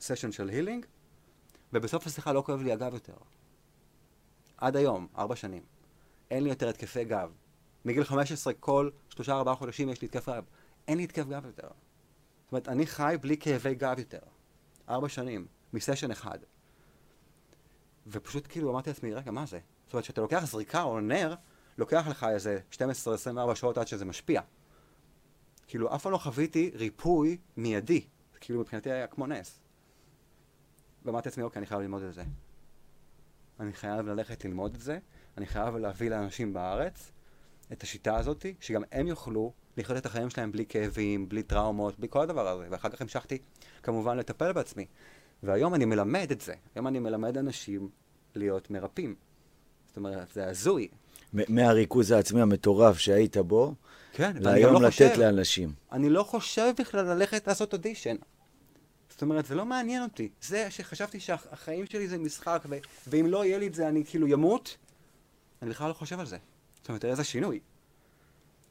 סשן של הילינג, ובסוף השיחה לא כואב לי הגב יותר. עד היום, ארבע שנים. אין לי יותר התקפי גב. מגיל 15 כל שלושה ארבעה חודשים יש לי התקף גב. אין לי התקף גב יותר. זאת אומרת, אני חי בלי כאבי גב יותר. ארבע שנים, מסשן אחד. ופשוט כאילו אמרתי לעצמי, רגע, מה זה? זאת אומרת, כשאתה לוקח זריקה או נר, לוקח לך איזה 12-24 שעות עד שזה משפיע. כאילו, אף פעם לא חוויתי ריפוי מיידי. כאילו, מבחינתי היה כמו נס. ואמרתי לעצמי, אוקיי, אני חייב ללמוד את זה. אני חייב ללכת ללמוד את זה, אני חייב להביא לאנשים בארץ את השיטה הזאת, שגם הם יוכלו לחיות את החיים שלהם בלי כאבים, בלי טראומות, בלי כל הדבר הזה. ואחר כך המשכתי כמובן לטפל בעצמי. והיום אני מלמד את זה. היום אני מלמד אנשים להיות מרפאים. זאת אומרת, זה הזוי. מהריכוז העצמי המטורף שהיית בו, כן, והיום לא לתת חושב, לאנשים. אני לא חושב בכלל ללכת לעשות אודישן. זאת אומרת, זה לא מעניין אותי. זה שחשבתי שהחיים שלי זה משחק, ו- ואם לא יהיה לי את זה אני כאילו ימות, אני בכלל לא חושב על זה. זאת אומרת, איזה שינוי.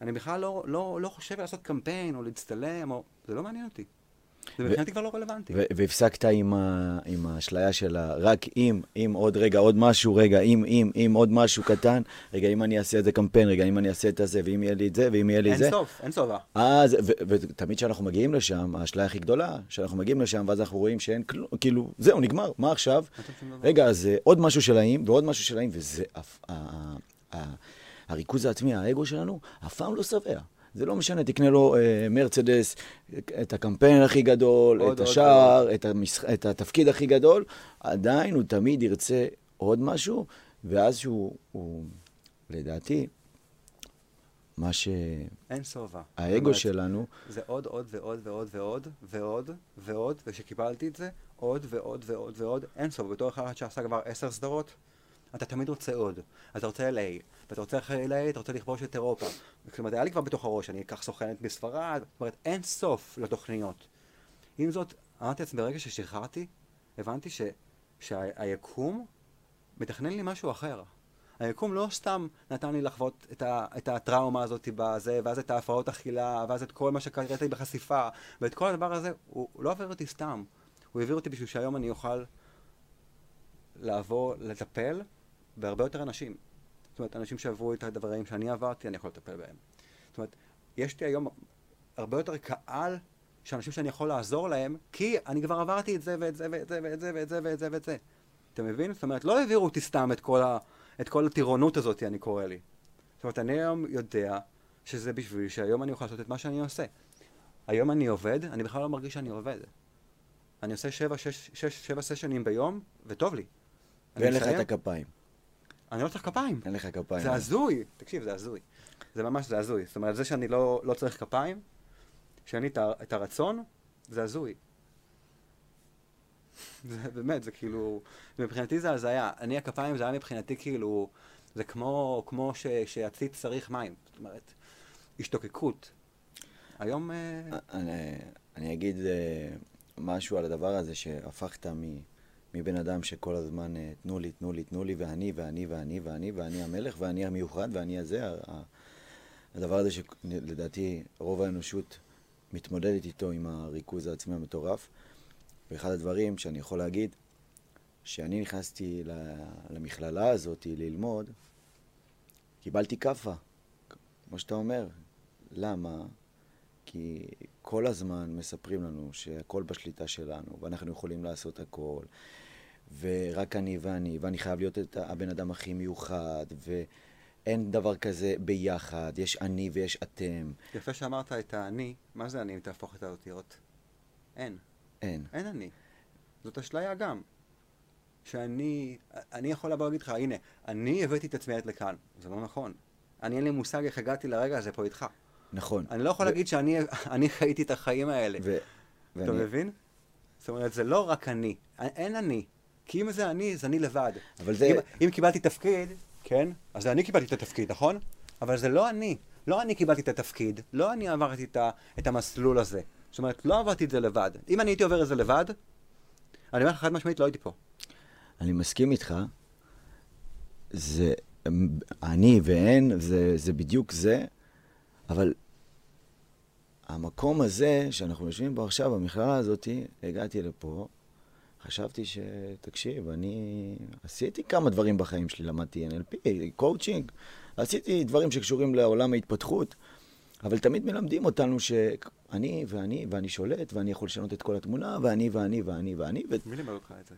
אני בכלל לא, לא, לא חושב לעשות קמפיין או להצטלם, או... זה לא מעניין אותי. זה מבחינתי כבר לא רלוונטי. והפסקת עם, ה- עם האשליה של ה- רק אם, אם עוד רגע עוד משהו, רגע, אם, אם, אם עוד משהו קטן, רגע, אם אני אעשה את זה קמפיין, רגע, אם אני אעשה את זה, ואם יהיה לי את זה, ואם יהיה לי את זה. אין סוף, אין סובה. אז, ותמיד כשאנחנו מגיעים לשם, האשליה הכי גדולה, שאנחנו מגיעים לשם, ואז אנחנו רואים שאין כלום, כאילו, זהו, נגמר, מה עכשיו? רגע, אז אה, עוד משהו של האם, ועוד משהו של האם, וזה, הריכוז העצמי, האגו שלנו, אף פעם לא שבע. זה לא משנה, תקנה לו אה, מרצדס, את הקמפיין הכי גדול, עוד, את עוד, השער, את, המשח... את התפקיד הכי גדול, עדיין הוא תמיד ירצה עוד משהו, ואז שהוא, הוא, לדעתי, מה שהאגו אין סובה. זאת אומרת, שלנו, זה עוד, עוד ועוד ועוד ועוד ועוד ועוד, וכשקיבלתי את זה, עוד ועוד ועוד ועוד, אין סוף. בתור אחד שעשה כבר עשר סדרות, אתה תמיד רוצה עוד. אתה רוצה LA, ואתה רוצה אחרי LA, אתה רוצה לכבוש את אירופה. זאת אומרת, היה לי כבר בתוך הראש, אני אקח סוכנת בספרד, זאת אומרת, אין סוף לתוכניות. עם זאת, אמרתי לעצמי, ברגע ששחררתי, הבנתי ש, שהיקום מתכנן לי משהו אחר. היקום לא סתם נתן לי לחוות את, ה, את הטראומה הזאת בזה, ואז את ההפרעות אכילה, ואז את כל מה שקראתי בחשיפה, ואת כל הדבר הזה, הוא לא העביר אותי סתם. הוא העביר אותי בשביל שהיום אני אוכל לעבור, לטפל בהרבה יותר אנשים. זאת אומרת, אנשים שעברו את הדברים שאני עברתי, אני יכול לטפל בהם. זאת אומרת, יש לי היום הרבה יותר קהל של אנשים שאני יכול לעזור להם, כי אני כבר עברתי את זה ואת זה ואת זה ואת זה ואת זה ואת זה ואת זה. אתה מבין? זאת אומרת, לא העבירו אותי סתם את כל, ה, את כל הטירונות הזאת, אני קורא לי. זאת אומרת, אני היום יודע שזה בשביל שהיום אני אוכל לעשות את מה שאני עושה. היום אני עובד, אני בכלל לא מרגיש שאני עובד. אני עושה שבע, שש, שש, שבע סשנים ביום, וטוב לי. ואין לך? את הכפיים. אני לא צריך כפיים. אין לך כפיים. זה הזוי. תקשיב, זה הזוי. זה ממש, זה הזוי. זאת אומרת, זה שאני לא, לא צריך כפיים, שאין לי את הרצון, זה הזוי. זה באמת, זה כאילו, מבחינתי זה הזיה. אני הכפיים זה היה מבחינתי כאילו, זה כמו, כמו ש, שעציץ צריך מים. זאת אומרת, השתוקקות. היום... אה, אני, אני אגיד אה, משהו על הדבר הזה, שהפכת מ, מבן אדם שכל הזמן אה, תנו לי, תנו לי, תנו לי, ואני, ואני, ואני, ואני, ואני המלך, ואני המיוחד, ואני הזה. הדבר הזה שלדעתי רוב האנושות מתמודדת איתו עם הריכוז העצמי המטורף. ואחד הדברים שאני יכול להגיד, שאני נכנסתי למכללה הזאת ללמוד, קיבלתי כאפה, כמו שאתה אומר. למה? כי כל הזמן מספרים לנו שהכל בשליטה שלנו, ואנחנו יכולים לעשות הכל, ורק אני ואני, ואני חייב להיות את הבן אדם הכי מיוחד, ואין דבר כזה ביחד, יש אני ויש אתם. יפה שאמרת את האני, מה זה אני אם תהפוך את האותיות? אין. אין. אין אני. זאת אשליה גם. שאני, אני יכול לבוא להגיד לך, הנה, אני הבאתי את עצמי עד לכאן. זה לא נכון. אני אין לי מושג איך הגעתי לרגע הזה פה איתך. נכון. אני לא יכול ו- להגיד שאני אני חייתי את החיים האלה. ו- אתה ואני- מבין? זאת אומרת, זה לא רק אני. אין אני. כי אם זה אני, זה אני לבד. אבל זה... אם, אם קיבלתי תפקיד, כן, אז זה אני קיבלתי את התפקיד, נכון? אבל זה לא אני. לא אני קיבלתי את התפקיד, לא אני עברתי את, ה, את המסלול הזה. זאת אומרת, לא עברתי את זה לבד. אם אני הייתי עובר את זה לבד, אני אומר לך חד משמעית, לא הייתי פה. אני מסכים איתך. זה... אני ואין, זה, זה בדיוק זה, אבל המקום הזה שאנחנו יושבים בו עכשיו, במכללה הזאת, הגעתי לפה, חשבתי ש... תקשיב, אני עשיתי כמה דברים בחיים שלי, למדתי NLP, קואוצ'ינג, עשיתי דברים שקשורים לעולם ההתפתחות, אבל תמיד מלמדים אותנו שאני ואני ואני שולט, ואני יכול לשנות את כל התמונה, ואני ואני ואני ואני, מי לימד אותך את זה?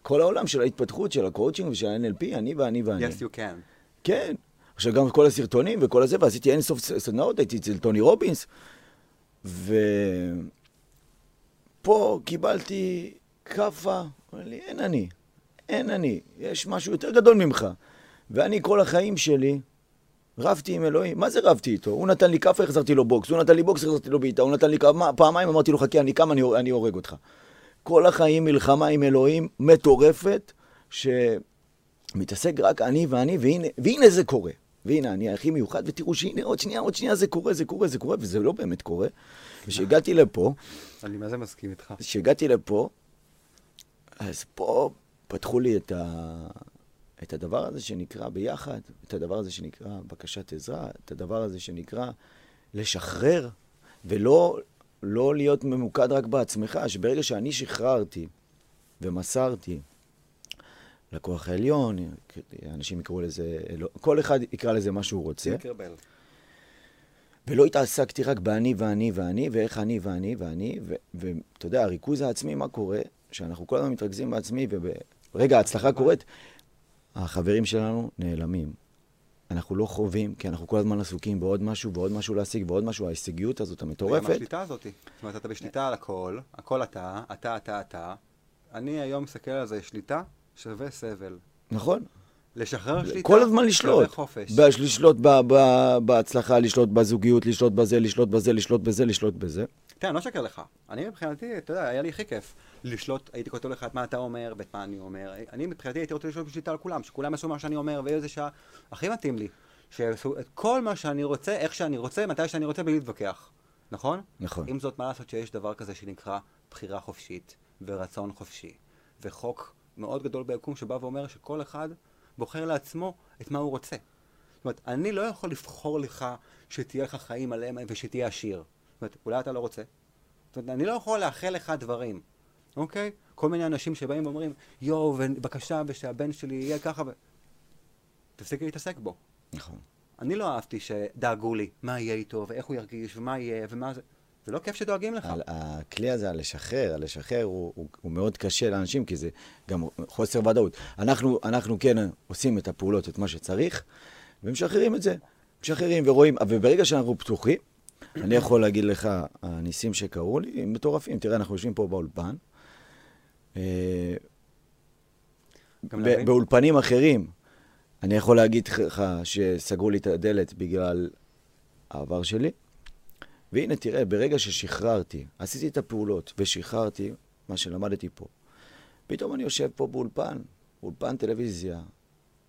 וכל העולם של ההתפתחות, של הקואוצ'ינג ושל ה-NLP, אני ואני ואני. Yes, you can. כן. עכשיו גם כל הסרטונים וכל הזה, ועשיתי אין סוף סדנאות, הייתי אצל טוני רובינס, ופה קיבלתי כאפה, אמר לי, אין אני, אין אני, יש משהו יותר גדול ממך. ואני כל החיים שלי רבתי עם אלוהים. מה זה רבתי איתו? הוא נתן לי כאפה, החזרתי לו בוקס, הוא נתן לי בוקס, החזרתי לו בעיטה, הוא נתן לי כאפה, פעמיים אמרתי לו, חכה, אני קם, אני, אני הורג אותך. כל החיים מלחמה עם אלוהים מטורפת, שמתעסק רק אני ואני, והנה, והנה זה קורה. והנה, אני הכי מיוחד, ותראו שהנה, עוד שנייה, עוד שנייה זה קורה, זה קורה, זה קורה, וזה לא באמת קורה. וכשהגעתי לפה, אני מה זה מסכים איתך. כשהגעתי לפה, אז פה פתחו לי את, ה... את הדבר הזה שנקרא ביחד, את הדבר הזה שנקרא בקשת עזרה, את הדבר הזה שנקרא לשחרר, ולא לא להיות ממוקד רק בעצמך, שברגע שאני שחררתי ומסרתי לכוח העליון, אנשים יקראו לזה, אלו- כל אחד יקרא לזה מה שהוא רוצה. ולא התעסקתי רק באני ואני ואני, ואיך אני ואני ואני, ואתה יודע, הריכוז העצמי, מה קורה? שאנחנו כל הזמן מתרכזים בעצמי, וברגע ההצלחה קורית, החברים שלנו נעלמים. אנחנו לא חווים, כי אנחנו כל הזמן עסוקים בעוד משהו ועוד משהו להשיג ועוד משהו, ההישגיות הזאת וגם המטורפת. השליטה הזאת. זאת אומרת, אתה בשליטה על הכל, הכל אתה, אתה, אתה, אתה. אני היום מסתכל על זה, שליטה שווה סבל. נכון. לשחרר שליטה כל הזמן שווה לשלוט. חופש. ב- לשלוט בהצלחה, לשלוט בזוגיות, לשלוט בזה, לשלוט בזה, לשלוט בזה, לשלוט בזה. תראה, אני לא אשקר לך. אני מבחינתי, אתה יודע, היה לי הכי כיף לשלוט, הייתי כותב לך את מה אתה אומר ואת מה אני אומר. אני מבחינתי הייתי רוצה לשלוט בשליטה על כולם, שכולם יעשו מה שאני אומר, ואיזה שעה הכי מתאים לי. שיעשו את כל מה שאני רוצה, איך שאני רוצה, מתי שאני רוצה, בלי להתווכח. נכון? נכון. עם זאת, מה לעשות שיש דבר כזה שנקרא בחירה חופשית ורצון חופשי, וחוק מאוד גדול ביקום שבא ואומר שכל אחד בוחר לעצמו את מה הוא רוצה. זאת אומרת, אני לא יכול לבחור לך שתהיה לך חיים עליהם ושתהיה עשיר. זאת אומרת, אולי אתה לא רוצה. זאת אומרת, אני לא יכול לאחל לך דברים, אוקיי? כל מיני אנשים שבאים ואומרים, יואו, בבקשה, ושהבן שלי יהיה ככה ו... תפסיק להתעסק בו. נכון. אני לא אהבתי שדאגו לי מה יהיה איתו, ואיך הוא ירגיש, ומה יהיה, ומה זה. זה לא כיף שדואגים לך. על- הכלי הזה, הלשחרר, הלשחרר הוא, הוא, הוא מאוד קשה לאנשים, כי זה גם חוסר ודאות. אנחנו, אנחנו כן עושים את הפעולות, את מה שצריך, ומשחררים את זה. משחררים ורואים, וברגע שאנחנו פתוחים, אני יכול להגיד לך, הניסים שקרו לי הם מטורפים. תראה, אנחנו יושבים פה באולפן, אה. באולפנים אחרים, אני יכול להגיד לך שסגרו לי את הדלת בגלל העבר שלי, והנה, תראה, ברגע ששחררתי, עשיתי את הפעולות ושחררתי מה שלמדתי פה, פתאום אני יושב פה באולפן, אולפן טלוויזיה,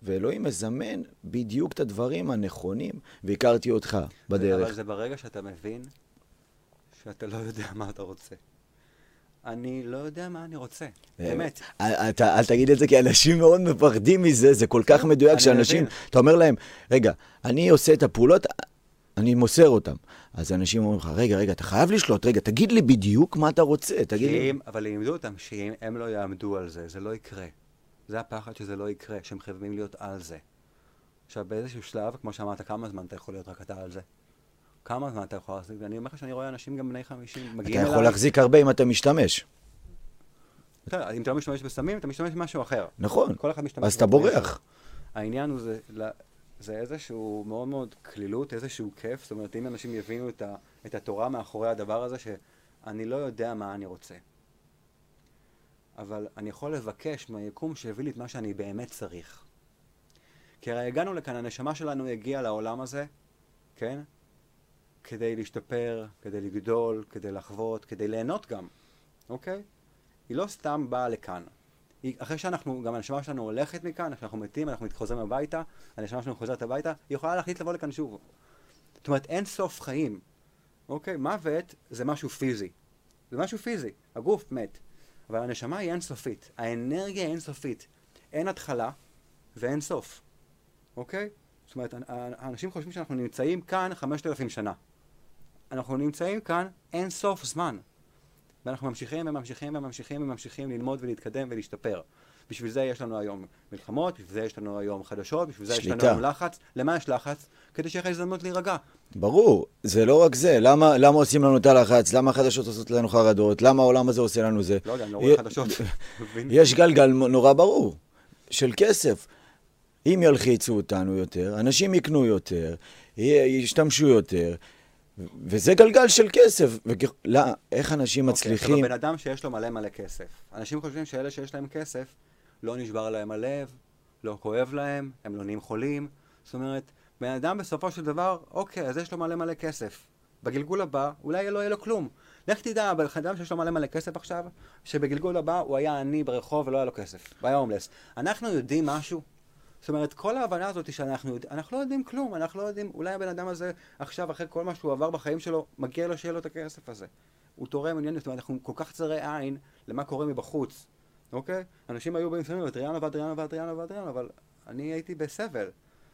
ואלוהים מזמן בדיוק את הדברים הנכונים, והכרתי אותך אבל בדרך. זה ברגע שאתה מבין שאתה לא יודע מה אתה רוצה. אני לא יודע מה אני רוצה, באמת. אל, אתה, אל תגיד את זה, כי אנשים מאוד מפחדים מזה, זה כל כך מדויק אני שאנשים, מבין. אתה אומר להם, רגע, אני עושה את הפעולות, אני מוסר אותם. אז אנשים אומרים לך, רגע, רגע, אתה חייב לשלוט, רגע, תגיד לי בדיוק מה אתה רוצה, תגיד לי... אבל לימדו אותם שאם הם לא יעמדו על זה, זה לא יקרה. זה הפחד שזה לא יקרה, שהם חייבים להיות על זה. עכשיו, באיזשהו שלב, כמו שאמרת, כמה זמן אתה יכול להיות רק אתה על זה? כמה זמן אתה יכול להחזיק? ואני אומר לך שאני רואה אנשים גם בני 50 אתה מגיעים אליי. יכול להחזיק הרבה אם אתה משתמש. בסדר, אם אתה לא משתמש בסמים, אתה משתמש במשהו אחר. נכון. כל אחד משתמש אז אתה בורח. העניין הוא, זה, זה איזשהו מאוד מאוד קלילות, איזשהו כיף. זאת אומרת, אם אנשים יבינו את, ה, את התורה מאחורי הדבר הזה, שאני לא יודע מה אני רוצה. אבל אני יכול לבקש מהיקום שיביא לי את מה שאני באמת צריך. כי הרי הגענו לכאן, הנשמה שלנו הגיעה לעולם הזה, כן? כדי להשתפר, כדי לגדול, כדי לחוות, כדי ליהנות גם, אוקיי? היא לא סתם באה לכאן. היא, אחרי שאנחנו, גם הנשמה שלנו הולכת מכאן, כשאנחנו מתים, אנחנו חוזרים הביתה, הנשמה שלנו חוזרת הביתה, היא יכולה להחליט לבוא לכאן שוב. זאת אומרת, אין סוף חיים. אוקיי? מוות זה משהו פיזי. זה משהו פיזי. הגוף מת. אבל הנשמה היא אינסופית. האנרגיה היא אינסופית. אין התחלה ואין סוף. אוקיי? זאת אומרת, האנשים חושבים שאנחנו נמצאים כאן 5,000 שנה. אנחנו נמצאים כאן אין סוף זמן. ואנחנו ממשיכים וממשיכים וממשיכים וממשיכים ללמוד ולהתקדם ולהשתפר. בשביל זה יש לנו היום מלחמות, בשביל זה יש לנו היום חדשות, בשביל זה יש לנו. היום לחץ. למה יש לחץ? כדי שיהיה לך הזדמנות להירגע. ברור, זה לא רק זה. למה, למה עושים לנו את הלחץ? למה החדשות עושות לנו חרדות? למה העולם הזה עושה לנו זה? לא יודע, אני לא רואה חדשות. יש גלגל נורא ברור של כסף. אם ילחיצו אותנו יותר, אנשים יקנו יותר, ישתמשו יותר, וזה גלגל של כסף. וכ... לא, איך אנשים מצליחים... אוקיי, אבל בן אדם שיש לו מלא מלא כסף. אנשים חושבים שאלה שיש להם כסף, לא נשבר להם הלב, לא כואב להם, הם לא נהיים חולים. זאת אומרת, בן אדם בסופו של דבר, אוקיי, אז יש לו מלא מלא כסף. בגלגול הבא, אולי לא יהיה לו כלום. לך תדע, בן אדם שיש לו מלא מלא כסף עכשיו, שבגלגול הבא הוא היה עני ברחוב ולא היה לו כסף, הוא היה הומלס. אנחנו יודעים משהו? זאת אומרת, כל ההבנה הזאת שאנחנו יודעים, אנחנו לא יודעים כלום, אנחנו לא יודעים, אולי הבן אדם הזה עכשיו, אחרי כל מה שהוא עבר בחיים שלו, מגיע לו שיהיה לו את הכסף הזה. הוא תורם עניין, זאת אומרת, אנחנו כל כך צרי עין למה קורה מבחוץ, אוקיי? אנשים היו באים לפעמים, אדריאנו ואדריאנו ואדריאנו ואדריאנו, אבל אני הייתי בסבל.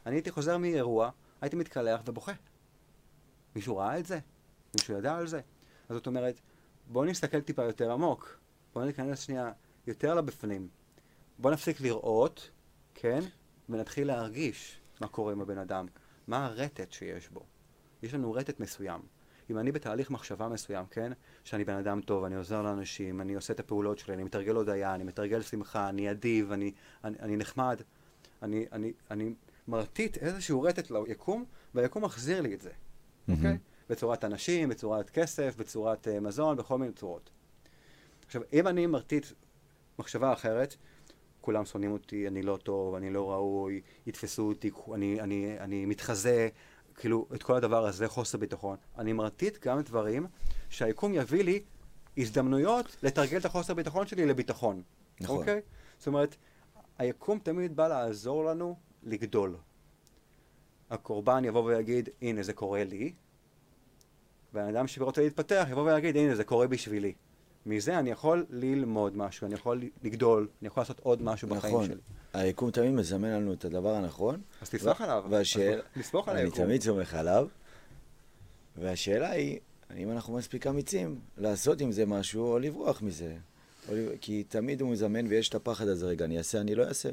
אני הייתי חוזר מאירוע, הייתי מתקלח ובוכה. מישהו ראה את זה? מישהו ידע על זה? אז זאת אומרת, בואו נסתכל טיפה יותר עמוק. בואו ניכנס שנייה יותר לבפנים. בואו נפסיק לראות, כן? ונתחיל להרגיש מה קורה עם הבן אדם. מה הרטט שיש בו. יש לנו רטט מסוים. אם אני בתהליך מחשבה מסוים, כן? שאני בן אדם טוב, אני עוזר לאנשים, אני עושה את הפעולות שלי, אני מתרגל הודיה, אני מתרגל שמחה, אני אדיב, אני, אני, אני נחמד, אני, אני, אני מרטיט איזשהו רטט ליקום, והיקום מחזיר לי את זה, אוקיי? מהמם. בצורת אנשים, בצורת כסף, בצורת uh, מזון, בכל מיני צורות. עכשיו, אם אני מרטיט מחשבה אחרת, כולם שונאים אותי, אני לא טוב, אני לא ראוי, יתפסו אותי, אני, אני, אני מתחזה, כאילו, את כל הדבר הזה, חוסר ביטחון. אני מרטיט גם דברים שהיקום יביא לי הזדמנויות לתרגל את החוסר ביטחון שלי לביטחון. נכון. אוקיי? זאת אומרת, היקום תמיד בא לעזור לנו לגדול. הקורבן יבוא ויגיד, הנה זה קורה לי, והאדם אדם שרוצה להתפתח יבוא ויגיד, הנה זה קורה בשבילי. מזה אני יכול ללמוד משהו, אני יכול לגדול, אני יכול לעשות עוד משהו בחיים נכון. שלי. היקום תמיד מזמן לנו את הדבר הנכון. אז תסמוך עליו. והשאלה... אז נסמוך על אני היקום. תמיד סומך עליו. והשאלה היא, האם אנחנו מספיק אמיצים לעשות עם זה משהו או לברוח מזה. או כי תמיד הוא מזמן ויש את הפחד הזה, רגע, אני אעשה, אני לא אעשה.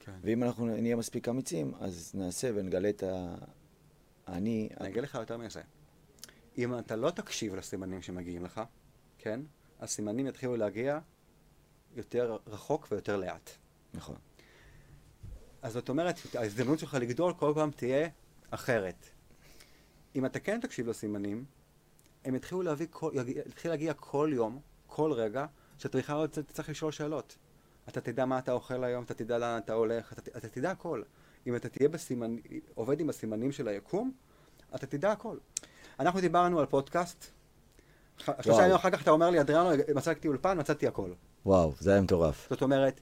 כן. ואם אנחנו נהיה מספיק אמיצים, אז נעשה ונגלה את ה... אני... אני אגיד לך יותר מזה. אם אתה לא תקשיב לסימנים שמגיעים לך, כן? הסימנים יתחילו להגיע יותר רחוק ויותר לאט. נכון. אז זאת אומרת, ההזדמנות שלך לגדול כל פעם תהיה אחרת. אם אתה כן תקשיב לסימנים, הם יתחילו להביא, כל, יתחיל להגיע כל יום, כל רגע, שאתה בכלל תצטרך לשאול שאלות. אתה תדע מה אתה אוכל היום, אתה תדע לאן אתה הולך, אתה, אתה תדע הכל. אם אתה תהיה בסימנ... עובד עם הסימנים של היקום, אתה תדע הכל. אנחנו דיברנו על פודקאסט, שלושה ימים אחר כך אתה אומר לי, אדריאנו, מצאתי אולפן, מצאתי הכל. וואו, זה היה מטורף. זאת אומרת,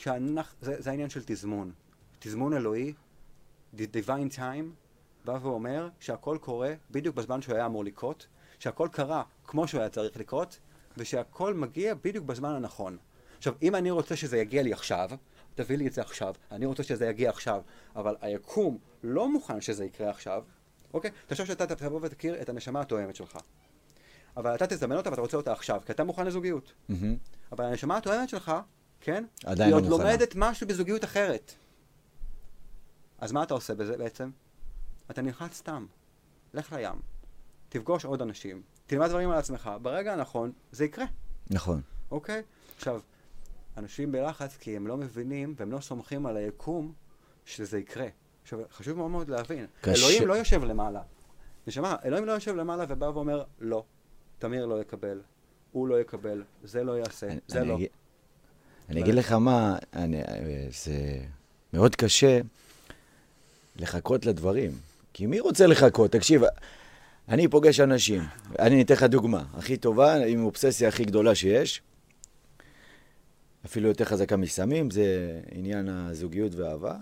כשאנחנו, זה, זה העניין של תזמון. תזמון אלוהי, the divine time, בא ואומר שהכל קורה בדיוק בזמן שהוא היה אמור לקרות, שהכל קרה כמו שהוא היה צריך לקרות, ושהכל מגיע בדיוק בזמן הנכון. עכשיו, אם אני רוצה שזה יגיע לי עכשיו, תביא לי את זה עכשיו, אני רוצה שזה יגיע עכשיו, אבל היקום לא מוכן שזה יקרה עכשיו, אוקיי? תחשוב שאתה תבוא ותכיר את הנשמה התואמת שלך. אבל אתה תזמן אותה ואתה רוצה אותה עכשיו, כי אתה מוכן לזוגיות. מהמם. אבל הנשמה התואמת שלך, כן? עדיין היא לא עוד מוכנה. לומדת משהו בזוגיות אחרת. אז מה אתה עושה בזה בעצם? אתה נלחץ סתם. לך לים. תפגוש עוד אנשים. תלמד דברים על עצמך. ברגע הנכון, זה יקרה, נכון. אוקיי? עכשיו, אנשים בלחץ כי הם לא מבינים והם לא סומכים על היקום שזה יקרה. עכשיו, חשוב מאוד מאוד להבין. קשה. אלוהים לא יושב למעלה. נשמה, אלוהים לא יושב למעלה ובא ואומר, לא, תמיר לא יקבל, הוא לא יקבל, זה לא יעשה, אני- זה אני לא. אגיד- אני אגיד לך מה, אני- זה מאוד קשה לחכות לדברים. כי מי רוצה לחכות? תקשיב, אני פוגש אנשים, אני אתן לך דוגמה, הכי טובה, עם אובססיה הכי גדולה שיש, אפילו יותר חזקה מסמים, זה עניין הזוגיות והאהבה.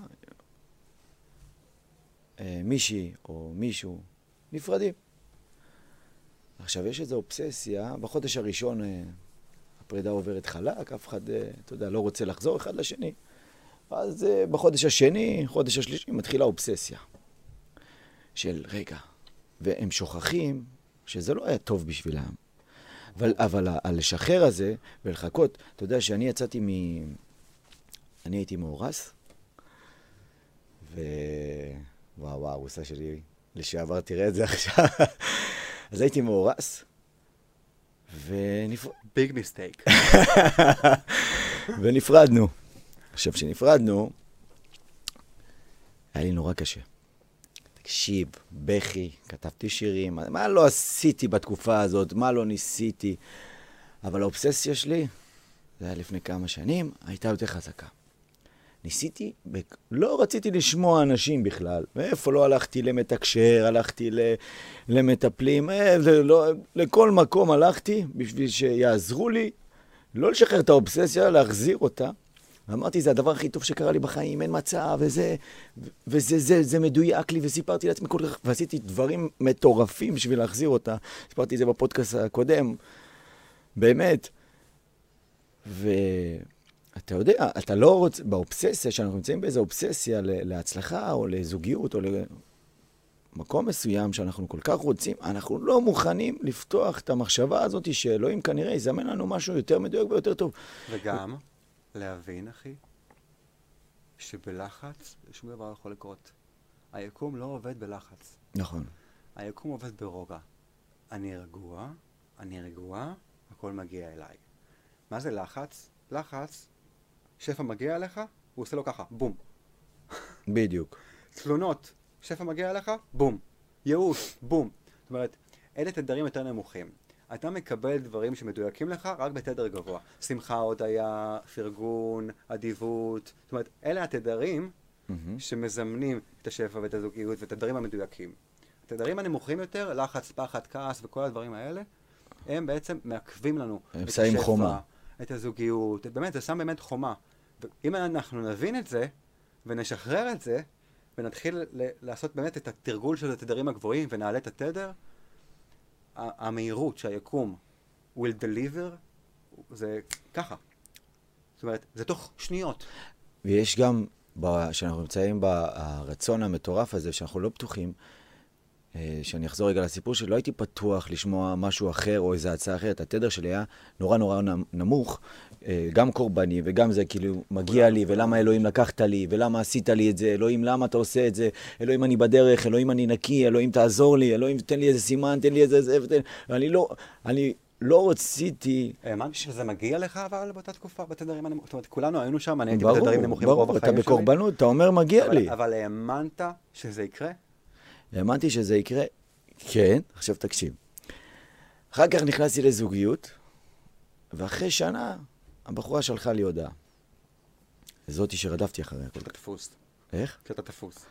אה, מישהי או מישהו נפרדים. עכשיו, יש איזו אובססיה, בחודש הראשון אה, הפרידה עוברת חלק, אף אחד, אה, אתה יודע, לא רוצה לחזור אחד לשני. אז אה, בחודש השני, חודש השלישי, מתחילה אובססיה. של רגע, והם שוכחים שזה לא היה טוב בשבילם. אבל, אבל הלשחרר הזה ולחכות, אתה יודע שאני יצאתי מ... אני הייתי מאורס, ו... וואו, וואו, הרוסה שלי לשעבר, תראה את זה עכשיו. אז הייתי מאורס. ביג מיסטייק. ונפרדנו. עכשיו, כשנפרדנו, היה לי נורא קשה. תקשיב, בכי, כתבתי שירים, מה- מה לא עשיתי בתקופה הזאת, מה לא ניסיתי. אבל האובססיה שלי, זה היה לפני כמה שנים, הייתה יותר חזקה. ניסיתי, לא רציתי לשמוע אנשים בכלל. מאיפה לא הלכתי למתקשר, הלכתי למטפלים, אה, לא, לכל מקום הלכתי בשביל שיעזרו לי לא לשחרר את האובססיה, להחזיר אותה. ואמרתי, זה הדבר הכי טוב שקרה לי בחיים, אין מצב, וזה, וזה זה, זה מדויק לי, וסיפרתי לעצמי כל כך, ועשיתי דברים מטורפים בשביל להחזיר אותה. סיפרתי את זה בפודקאסט הקודם, באמת. ואתה יודע, אתה לא רוצה, באובססיה, שאנחנו נמצאים באיזו אובססיה להצלחה, או לזוגיות, או למקום מסוים שאנחנו כל כך רוצים, אנחנו לא מוכנים לפתוח את המחשבה הזאת שאלוהים כנראה יזמן לנו משהו יותר מדויק ויותר טוב. וגם, להבין, אחי, שבלחץ שום דבר לא יכול לקרות. היקום לא עובד בלחץ. נכון. היקום עובד ברוגע. אני רגוע, אני רגוע, הכל מגיע אליי. מה זה לחץ? לחץ, שפע מגיע אליך, הוא עושה לו ככה, בום. בדיוק. תלונות, שפע מגיע אליך, בום. ייאוש, בום. זאת אומרת, אלה תדרים יותר נמוכים. אתה מקבל דברים שמדויקים לך רק בתדר גבוה. שמחה, הודיה, פרגון, אדיבות. זאת אומרת, אלה התדרים מהמם. שמזמנים את השפע ואת הזוגיות ואת הדברים המדויקים. התדרים הנמוכים יותר, לחץ, פחד, כעס וכל הדברים האלה, הם בעצם מעכבים לנו הם את השפע, חומה. את הזוגיות, באמת, זה שם באמת חומה. ואם אנחנו נבין את זה, ונשחרר את זה, ונתחיל לעשות באמת את התרגול של התדרים הגבוהים, ונעלה את התדר, המהירות שהיקום will deliver, זה ככה. זאת אומרת, זה תוך שניות. ויש גם, ב- שאנחנו נמצאים ברצון המטורף הזה, שאנחנו לא בטוחים, שאני אחזור רגע לסיפור שלי, לא הייתי פתוח לשמוע משהו אחר או איזו הצעה אחרת. התדר שלי היה נורא נורא נמ- נמוך, אה, גם קורבני וגם זה כאילו מגיע לי, ולמה אלוהים לקחת לי, ולמה עשית לי את זה, אלוהים למה אתה עושה את זה, אלוהים אני בדרך, אלוהים אני נקי, אלוהים תעזור לי, אלוהים תן לי איזה סימן, תן לי איזה זה, ותן... ואני לא, אני לא רציתי... האמנת שזה מגיע לך אבל באותה תקופה, בתדרים הנמוכים? זאת אומרת, כולנו היינו שם, אני הייתי ברור, בתדרים נמוכים רוב ברור, החיים אתה שלי. בקורבנות, אתה אומר מגיע אבל- לי. אבל האמנת שזה יקרה? האמנתי שזה יקרה, כן, עכשיו תקשיב. אחר כך נכנסתי לזוגיות, ואחרי שנה הבחורה שלחה לי הודעה. זאתי שרדפתי אחריה כך. תפוס. איך? כשאתה תפוס.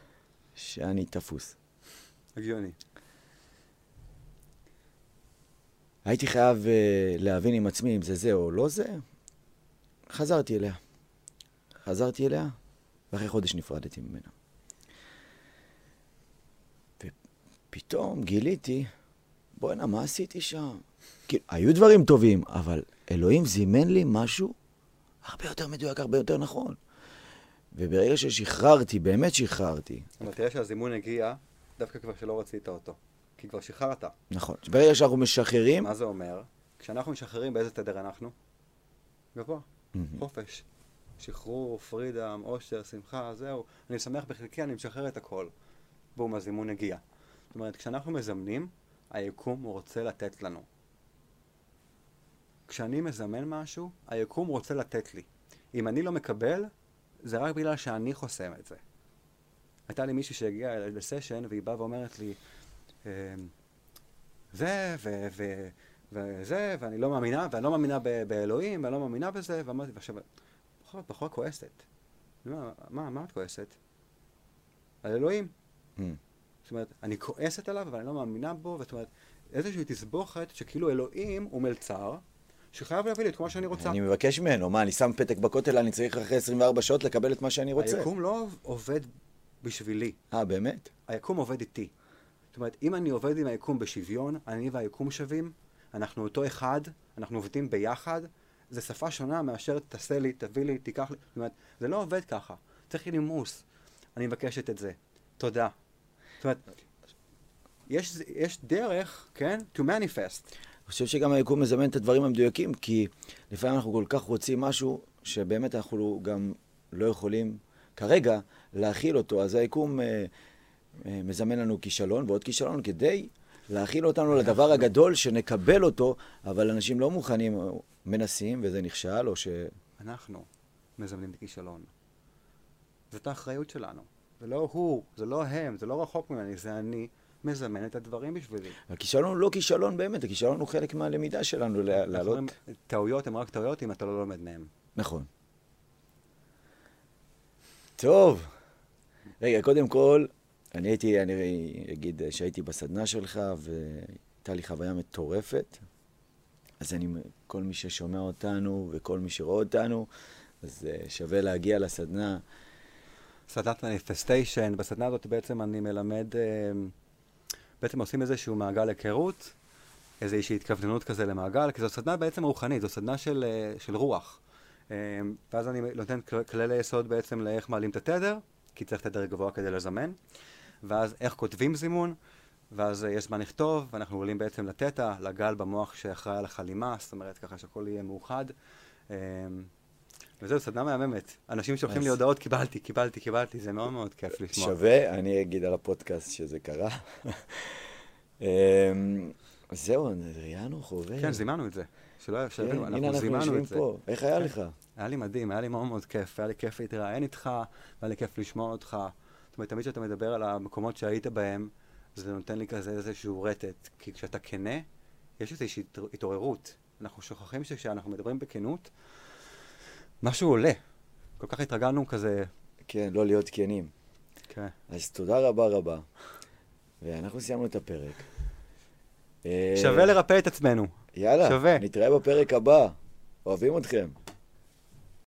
שאני תפוס. הגיוני. הייתי חייב uh, להבין עם עצמי אם זה זה או לא זה. חזרתי אליה. חזרתי אליה, ואחרי חודש נפרדתי ממנה. ופתאום גיליתי, בואנה, מה עשיתי שם? כאילו, היו דברים טובים, אבל אלוהים זימן לי משהו הרבה יותר מדויק, הרבה יותר נכון. וברגע ששחררתי, באמת שחררתי, אבל תראה שהזימון הגיע דווקא כבר שלא רצית אותו. כי כבר שחררת. נכון, ברגע שאנחנו משחררים, מה זה אומר? כשאנחנו משחררים, באיזה תדר אנחנו? גבוה. חופש. שחרור, פרידם, אושר, שמחה, זהו. אני שמח בחלקי, אני משחרר את הכל. בום, הזימון הגיע. אומרת, כשאנחנו מזמנים, היקום רוצה לתת לנו. כשאני מזמן משהו, היקום רוצה לתת לי. אם אני לא מקבל, זה רק בגלל שאני חוסם את זה. הייתה לי מישהי שהגיעה לסשן, והיא באה ואומרת לי, אמ, זה, ו- ו- וזה, ואני לא מאמינה, ואני לא מאמינה באלוהים, ואני לא מאמינה בזה, ואמרתי, ועכשיו, בחורה, בחורה כועסת. אומר, מה, מה את כועסת? על אלוהים. זאת אומרת, אני כועסת עליו, אבל אני לא מאמינה בו, זאת אומרת, איזושהי תסבוכת שכאילו אלוהים הוא מלצר, שחייב להביא לי את מה שאני רוצה. אני מבקש ממנו, מה, אני שם פתק בכותל, אני צריך אחרי 24 שעות לקבל את מה שאני רוצה. היקום לא עובד בשבילי, אה, באמת? היקום עובד איתי. זאת אומרת, אם אני עובד עם היקום בשוויון, אני והיקום שווים, אנחנו אותו אחד, אנחנו עובדים ביחד, זה שפה שונה מאשר תעשה לי, תביא לי, תיקח לי. זאת אומרת, זה לא עובד ככה. צריך נימוס. אני מבקשת את זה. תודה. זאת אומרת, יש, יש דרך, כן? to manifest. אני חושב שגם היקום מזמן את הדברים המדויקים, כי לפעמים אנחנו כל כך רוצים משהו, שבאמת אנחנו גם לא יכולים כרגע להכיל אותו, אז היקום אה, אה, מזמן לנו כישלון ועוד כישלון כדי להכיל אותנו לדבר הגדול, שנקבל אותו, אבל אנשים לא מוכנים, אה, מנסים וזה נכשל, או ש... אנחנו מזמנים את הכישלון. זאת האחריות שלנו. זה לא הוא, זה לא הם, זה לא רחוק ממני, זה אני מזמן את הדברים בשבילי. הכישלון הוא לא כישלון באמת, הכישלון הוא חלק מהלמידה שלנו, לעלות... טעויות הן רק טעויות אם אתה לא לומד מהן. נכון. טוב. רגע, קודם כל, אני הייתי, אני אגיד שהייתי בסדנה שלך, והייתה לי חוויה מטורפת. אז אני, כל מי ששומע אותנו וכל מי שרואה אותנו, אז אה, שווה להגיע לסדנה. סדנת מניפסטיישן, בסדנה הזאת בעצם אני מלמד, אה, בעצם עושים איזשהו מעגל היכרות, איזושהי התכווננות כזה למעגל, כי זו סדנה בעצם רוחנית, זו סדנה של, אה, של רוח. אה, ואז אני נותן כל- כללי יסוד בעצם לאיך מעלים את התדר, כי צריך תדר גבוה כדי לזמן, ואז איך כותבים זימון, ואז יש זמן לכתוב, ואנחנו עולים בעצם לתטא, לגל במוח שאחראי על החלימה, זאת אומרת ככה שהכל יהיה מאוחד. וזהו, סדנה מהממת. אנשים שולחים לי הודעות, קיבלתי, קיבלתי, קיבלתי, זה מאוד מאוד כיף לשמוע. שווה, אני אגיד על הפודקאסט שזה קרה. אמ, זהו, ראיינו חובב. כן, זימנו את זה. שלא כן, שיבינו, הנה אנחנו אנחנו זימנו את זה. פה. איך היה כן. לך? היה לי מדהים, היה לי מאוד מאוד כיף, היה לי כיף להתראיין איתך, והיה לי כיף לשמוע אותך. זאת אומרת, תמיד כשאתה מדבר על המקומות שהיית בהם, זה נותן לי כזה איזשהו רטט. כי כשאתה כנה, יש איזושהי התעור- התעוררות. אנחנו שוכחים שכשאנחנו מדברים בכנות, משהו עולה. כל כך התרגלנו כזה, כן, לא להיות כנים. כן. אז תודה רבה רבה. ואנחנו סיימנו את הפרק. אה, שווה לרפא את עצמנו. יאללה, שווה. נתראה בפרק הבא. אוהבים אתכם.